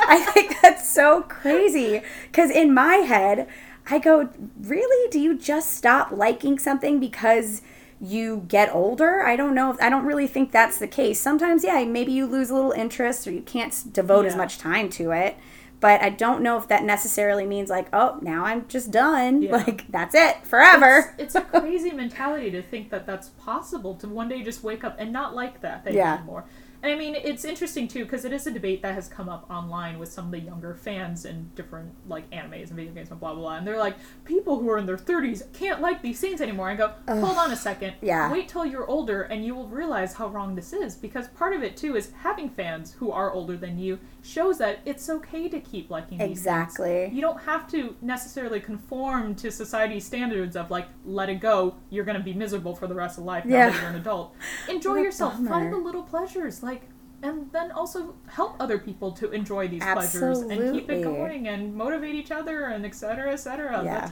I think that's so crazy. Because in my head i go really? Do you just stop liking something because you get older? I don't know if i don't really think that's the case. Sometimes yeah maybe you lose a little interest or you can't devote as much time to it. But i don't know if that necessarily means like oh now i'm just done. Yeah. like that's it. Forever. It's, it's a crazy mentality to think that that's possible to one day just wake up and not like that thing Yeah. anymore. And I mean, it's interesting too because it is a debate that has come up online with some of the younger fans in different like animes and video games and blah blah blah. And they're like, people who are in their thirties can't like these scenes anymore. I go, hold on a second. Yeah. Wait till you're older and you will realize how wrong this is because part of it too is having fans who are older than you shows that it's okay to keep liking. Exactly. You don't have to necessarily conform to society's standards of like, let it go. You're gonna be miserable for the rest of life now Yeah. that you're an adult. Enjoy yourself. Find the little pleasures, like, and then also help other people to enjoy these pleasures and keep it going and motivate each other and et cetera, et cetera. Yeah. That's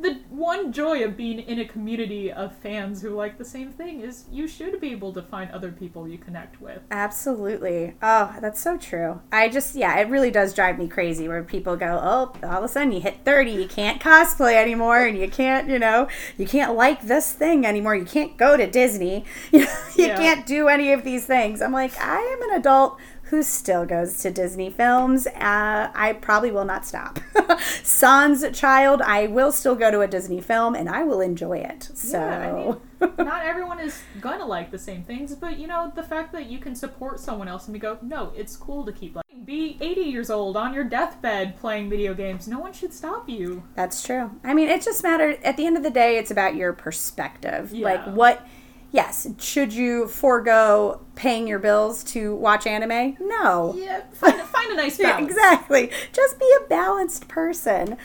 the one joy of being in a community of fans who like the same thing is you should be able to find other people you connect with. Absolutely. Oh, that's so true. I just, yeah, it really does drive me crazy where people go, oh, all of a sudden you hit 30, you can't cosplay anymore, and you can't, you know, you can't like this thing anymore. You can't go to Disney. You, know, you Yeah. can't do any of these things. I'm like, I am an adult who still goes to Disney films. Uh, I probably will not stop. Sans child, I will still go to a Disney film and I will enjoy it. So. Yeah, I mean, not everyone is gonna like the same things, but you know, the fact that you can support someone else and we go, no, it's cool to keep like be 80 years old on your deathbed playing video games. No one should stop you. That's true. I mean, it just matters. At the end of the day, it's about your perspective. Like, what, yes, should you forego paying your bills to watch anime? No. Yeah, find, find a nice Yeah, balance. exactly. Just be a balanced person.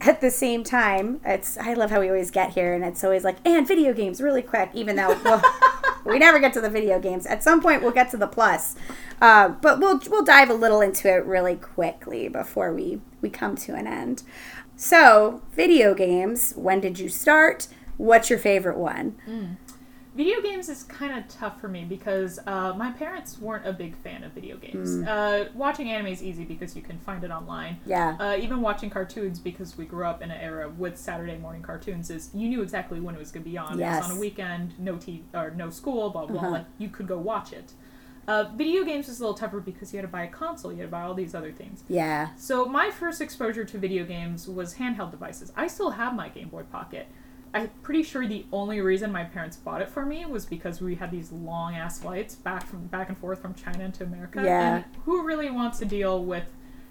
At the same time, it's I love how we always get here, and it's always like, and video games really quick, even though well, we never get to the video games. At some point, we'll get to the plus, uh, but we'll we'll dive a little into it really quickly before we we come to an end. So, video games. When did you start? What's your favorite one? Video games is kind of tough for me because uh, my parents weren't a big fan of video games. Mm. Uh, watching anime is easy because you can find it online. Yeah. Uh, even watching cartoons because we grew up in an era with Saturday morning cartoons is you knew exactly when it was going to be on. It was on a weekend, no TV or no school, blah blah. Uh-huh. Like you could go watch it. Uh, video games was a little tougher because you had to buy a console, you had to buy all these other things. Yeah. So my first exposure to video games was handheld devices. I still have my Game Boy Pocket. I'm pretty sure the only reason my parents bought it for me was because we had these long ass flights back from back and forth from China to America. Yeah. And who really wants to deal with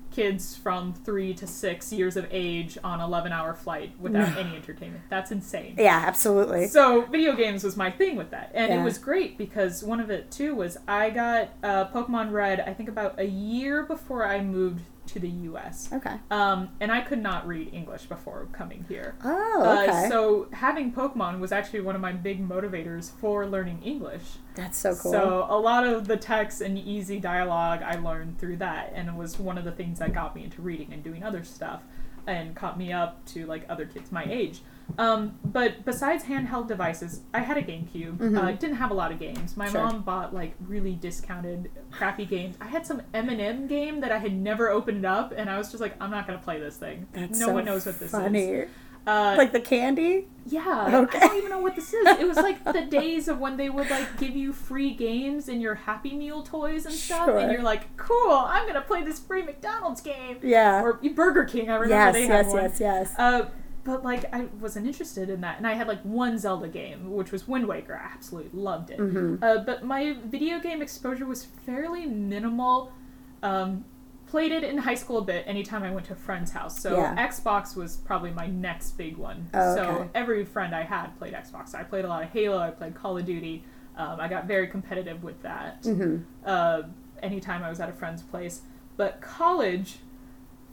kids from three to six years of age on 11 hour flight without any entertainment? That's insane. Yeah, absolutely. So video games was my thing with that, and Yeah. it was great because one of it too was I got uh, Pokemon Red. I think about a year before I moved to the U.S. Okay. Um, and I could not read English before coming here. Oh, okay. Uh, so having Pokemon was actually one of my big motivators for learning English. That's so cool. So a lot of the text and easy dialogue I learned through that, and it was one of the things that got me into reading and doing other stuff, and caught me up to like other kids my age. Um, but besides handheld devices, I had a GameCube. Uh, didn't have a lot of games. My Mm-hmm. Sure. mom bought like really discounted, crappy games. I had some M&M game that I had never opened up, and I was just like, I'm not gonna play this thing. That's no so one knows what this funny. is. Uh, Like the candy? yeah, Okay. I don't even know what this is. It was like the days of when they would like give you free games in your Happy Meal toys and stuff, Sure. and you're like, "Cool, I'm gonna play this free McDonald's game." Yeah. Or Burger King, I remember yes, they had yes, one. yes, yes. Uh, but like I wasn't interested in that, and I had like one Zelda game, which was Wind Waker. I absolutely loved it. Mhm. Uh, but my video game exposure was fairly minimal. Um, played it in high school a bit. Anytime I went to a friend's house, so Yeah. Xbox was probably my next big one. Oh, So okay. every friend I had played Xbox. I played a lot of Halo. I played Call of Duty. Um, I got very competitive with that hmm uh, anytime I was at a friend's place. But college,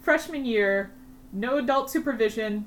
freshman year, no adult supervision.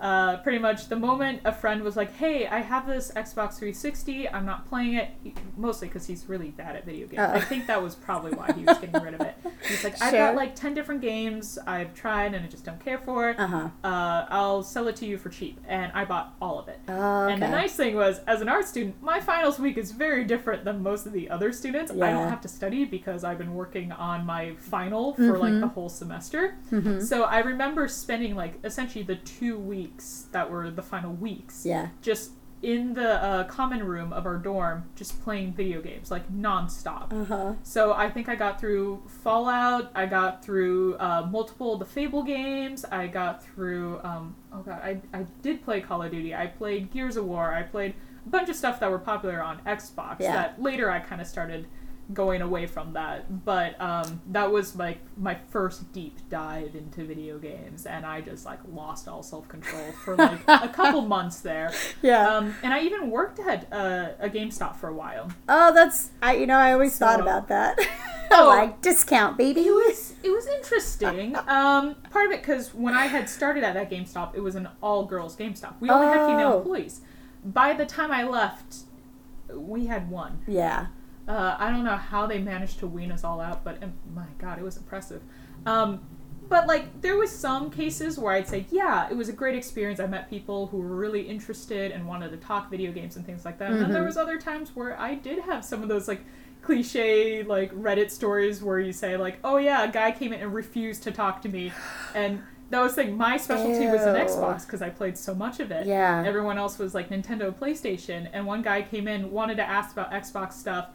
Uh, pretty much the moment a friend was like, "Hey, I have this Xbox 360. I'm not playing it," mostly because he's really bad at video games. Oh. I think that was probably why he was getting rid of it. He's like, "I've Sure. got like ten different games I've tried and I just don't care for it. Uh huh. Uh, I'll sell it to you for cheap." And I bought all of it. Oh, And the nice thing was, as an art student, my finals week is very different than most of the other students. I don't have to study because I've been working on my final for like Mm-hmm. the whole semester. So I remember spending like essentially the two weeks that were the final weeks Yeah. just in the uh, common room of our dorm, just playing video games like nonstop. Uh huh. So I think I got through Fallout. I got through uh, multiple of the Fable games. I got through. Um, oh god, I I did play Call of Duty. I played Gears of War. I played a bunch of stuff that were popular on Xbox. Yeah. That later I kind of started going away from that. But um, that was like my first deep dive into video games, and I just like lost all self control for like a couple months there. Yeah. Um, and I even worked at uh, a GameStop for a while. oh, that's I. You know, I always thought about that. Oh. like discount, baby. It was it was interesting. Um, part of it because when I had started at that GameStop, it was an all girls GameStop. We only had female Oh. employees. By the time I left, we had one. Yeah. Uh, I don't know how they managed to wean us all out, but um, my god, it was impressive. Um, but like, there was some cases where I'd say, yeah, it was a great experience. I met people who were really interested and wanted to talk video games and things like that. And then there Mhm. was other times where I did have some of those like cliche like Reddit stories where you say like, oh yeah, a guy came in and refused to talk to me, and that was like. My specialty was an Xbox because I played so much of it. Yeah. Everyone else was like Nintendo, PlayStation, and one guy came in wanted to ask about Xbox stuff,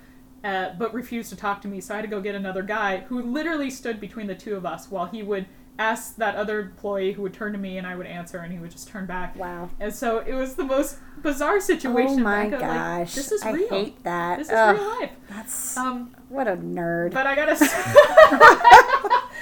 uh, but refused to talk to me. So I had to go get another guy who literally stood between the two of us while he would ask that other employee who would turn to me and I would answer and he would just turn back. Wow. And so it was the most bizarre situation. Oh my I go, like, gosh. this is I real. hate that. This is Ugh, real life. That's Um, what a nerd. but I gotta say,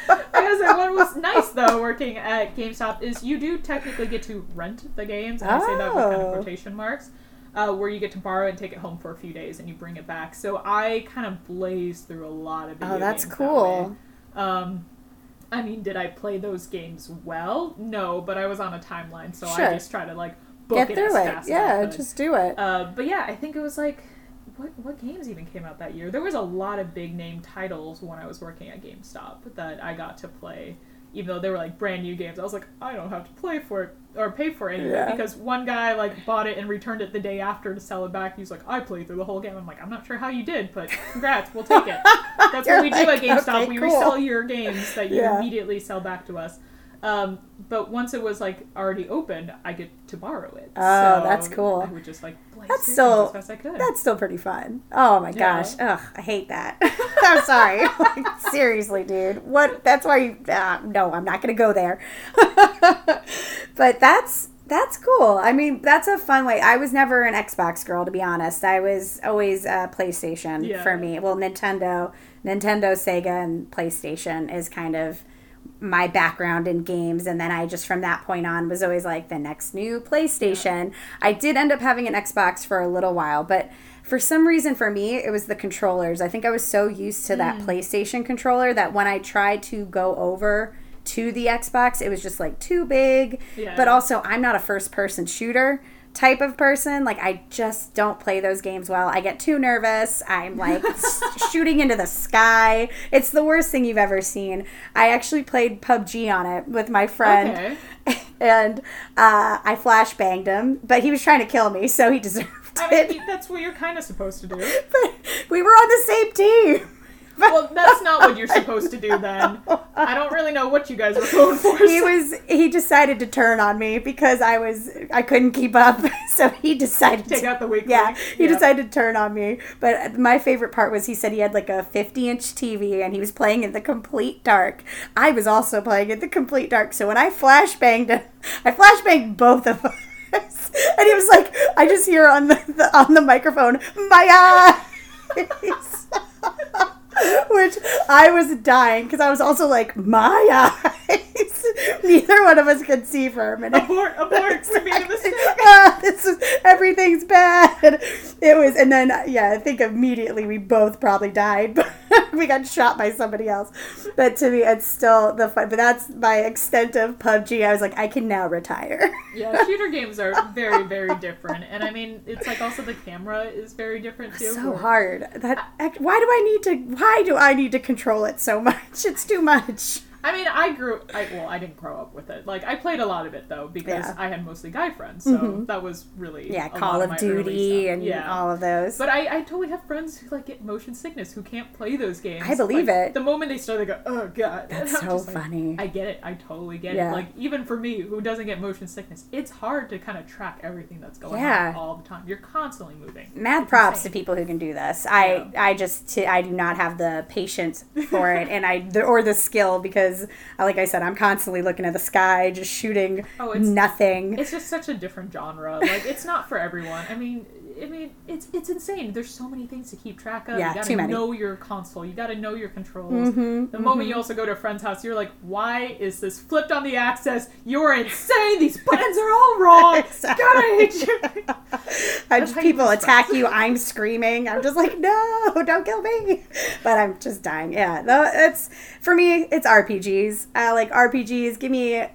I what was nice though working at GameStop is you do technically get to rent the games, and I say that with kind of Oh. quotation marks, uh, where you get to borrow and take it home for a few days and you bring it back. So I kind of blazed through a lot of video oh, that's that cool. way. Um, I mean, did I play those games well? No, but I was on a timeline, so Sure. I just try to like book Get it through as it. fast as I Yeah, just do it. Uh, but yeah, I think it was like what what games even came out that year? There was a lot of big name titles when I was working at GameStop that I got to play, even though they were like brand new games. I was like, I don't have to play for it or pay for it Yeah. because one guy like bought it and returned it the day after to sell it back. He's like, I played through the whole game. I'm like, I'm not sure how you did, but congrats, we'll take it. That's what we do at GameStop. okay, we cool. resell your games that you Yeah. immediately sell back to us. Um, but once it was like already opened, I get to borrow it. Oh, So that's cool. I would just like That's so- as fast as I could. That's still pretty fun. Oh my Yeah. gosh. Ugh, I hate that. I'm sorry. Like, seriously, dude. What? That's why you. Uh, no, I'm not going to go there. but that's that's cool. I mean, that's a fun way. I was never an Xbox girl, to be honest. I was always uh, PlayStation Yeah. for me. Well, Nintendo, Nintendo, Sega, and PlayStation is kind of my background in games and then I just from that point on was always like the next new PlayStation. I did end up having an Xbox for a little while, but for some reason for me it was the controllers. I think I was so used to that hmm. PlayStation controller that when I tried to go over to the Xbox, it was just like too big. Yeah. But also I'm not a first person shooter type of person. Like I just don't play those games well. I get too nervous. I'm like s- shooting into the sky. It's the worst thing you've ever seen. I actually played PUBG on it with my friend. Okay. And uh, I flash banged him, but he was trying to kill me, so he deserved I it. that's what you're kind of supposed to do. but we were on the same team. Well, that's not what you're supposed to do then. I don't really know what you guys were going for. he was he decided to turn on me because I was I couldn't keep up. So he decided Take to out the weak Yeah, link. he Yeah. decided to turn on me. But my favorite part was he said he had like a 50 inch TV and he was playing in the complete dark. I was also playing in the complete dark. So when I flashbanged, I flashbanged both of us. And he was like, I just hear on the, the on the microphone, my eyes. Which I was dying because I was also like, my eyes. Neither one of us could see for a minute. abort, abort, we made a mistake. this is everything's bad. It was, and then yeah, I think immediately we both probably died, but we got shot by somebody else. But to me, it's still the fun. But that's my extent of PUBG. I was like, I can now retire. Yeah, shooter games are very, very different, and I mean, it's like also the camera is very different too. so hard. That why do I need to? Why do I need to control it so much? It's too much. I mean, I grew. I well, I didn't grow up with it. Like I played a lot of it though because Yeah. I had mostly guy friends, so mm-hmm. that was really Yeah, a Call lot of my Duty and yeah. all of those. But I, I totally have friends who like get motion sickness who can't play those games. I believe Like, it. The moment they start, they go, "Oh god." That's so like, funny. I get it. I totally get Yeah. it. Like even for me, who doesn't get motion sickness, it's hard to kind of track everything that's going on all the time. You're constantly moving. mad It's props insane. to people who can do this. I I just t- I do not have the patience for it, and I the, or the skill because, uh, like I said, I'm constantly looking at the sky, just shooting Oh, it's- nothing. It's just such a different genre. Like it's not for everyone. I mean, I mean, it's it's insane. There's so many things to keep track of. Yeah, you gotta too many. know your console. You gotta know your controls. Mhm, the moment you also go to a friend's house, you're like, why is this flipped on the axis? You're insane. These buttons are all wrong. Exactly. God, I hate you. I just people attack you. I'm screaming. I'm just like, no, don't kill me. But I'm just dying. Yeah, no, it's for me. It's RPGs. I uh, like RPGs. Give me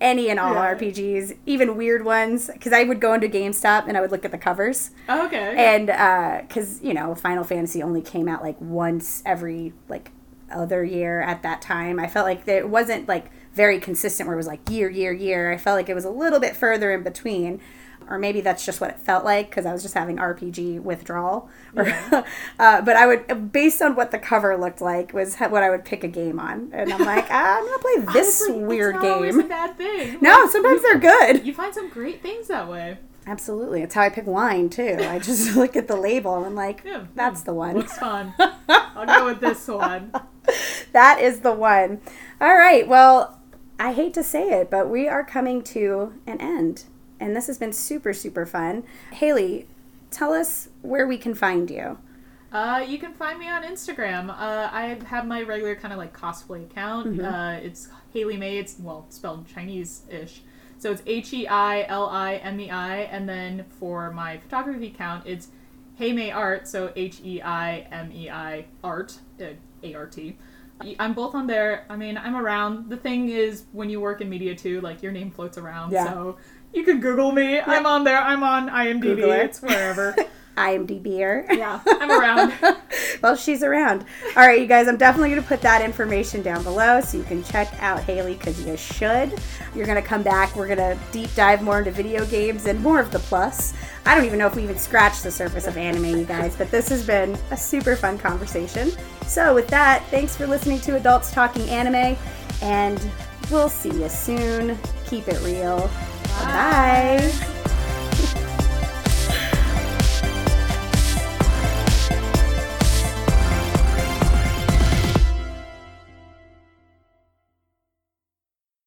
any and all Yeah. RPGs, even weird ones. Because I would go into GameStop and I would look at the covers. Oh, okay. and uh, because you know final fantasy only came out like once every like other year at that time i felt like it wasn't like very consistent where it was like year year year i felt like it was a little bit further in between or maybe that's just what it felt like because i was just having rpg withdrawal or, uh, but i would based on what the cover looked like was what i would pick a game on and i'm like ah, i'm gonna play this Honestly, weird game a bad thing. no sometimes they're good You find some great things that way. absolutely it's how i pick wine too i just look at the label and i'm like Yeah, that's yeah. the one Looks fun. I'll go with this one. that is the one. All right. Well, I hate to say it, but we are coming to an end. And this has been super, super fun. Haley, tell us where we can find you. Uh, you can find me on Instagram. Uh, I have my regular kind of like cosplay account. Uh, it's Haley May. It's well spelled Chinese-ish, so it's H E I L I M E I. And then for my photography account, it's Hey May Art. So H E I M E I Art, uh, A R T. I'm both on there. I mean, I'm around. The thing is, when you work in media too, like your name floats around. Yeah. So you can Google me. I'm on there. I'm on IMDb. It's wherever. IMDBer. yeah, I'm around. well, she's around. All right, you guys, I'm definitely going to put that information down below so you can check out Haley because you should. You're going to come back. We're going to deep dive more into video games and more of the plus. I don't even know if we even scratched the surface of anime, you guys, but this has been a super fun conversation. So, with that, thanks for listening to Adults Talking Anime, and we'll see you soon. Keep it real. Bye. Bye.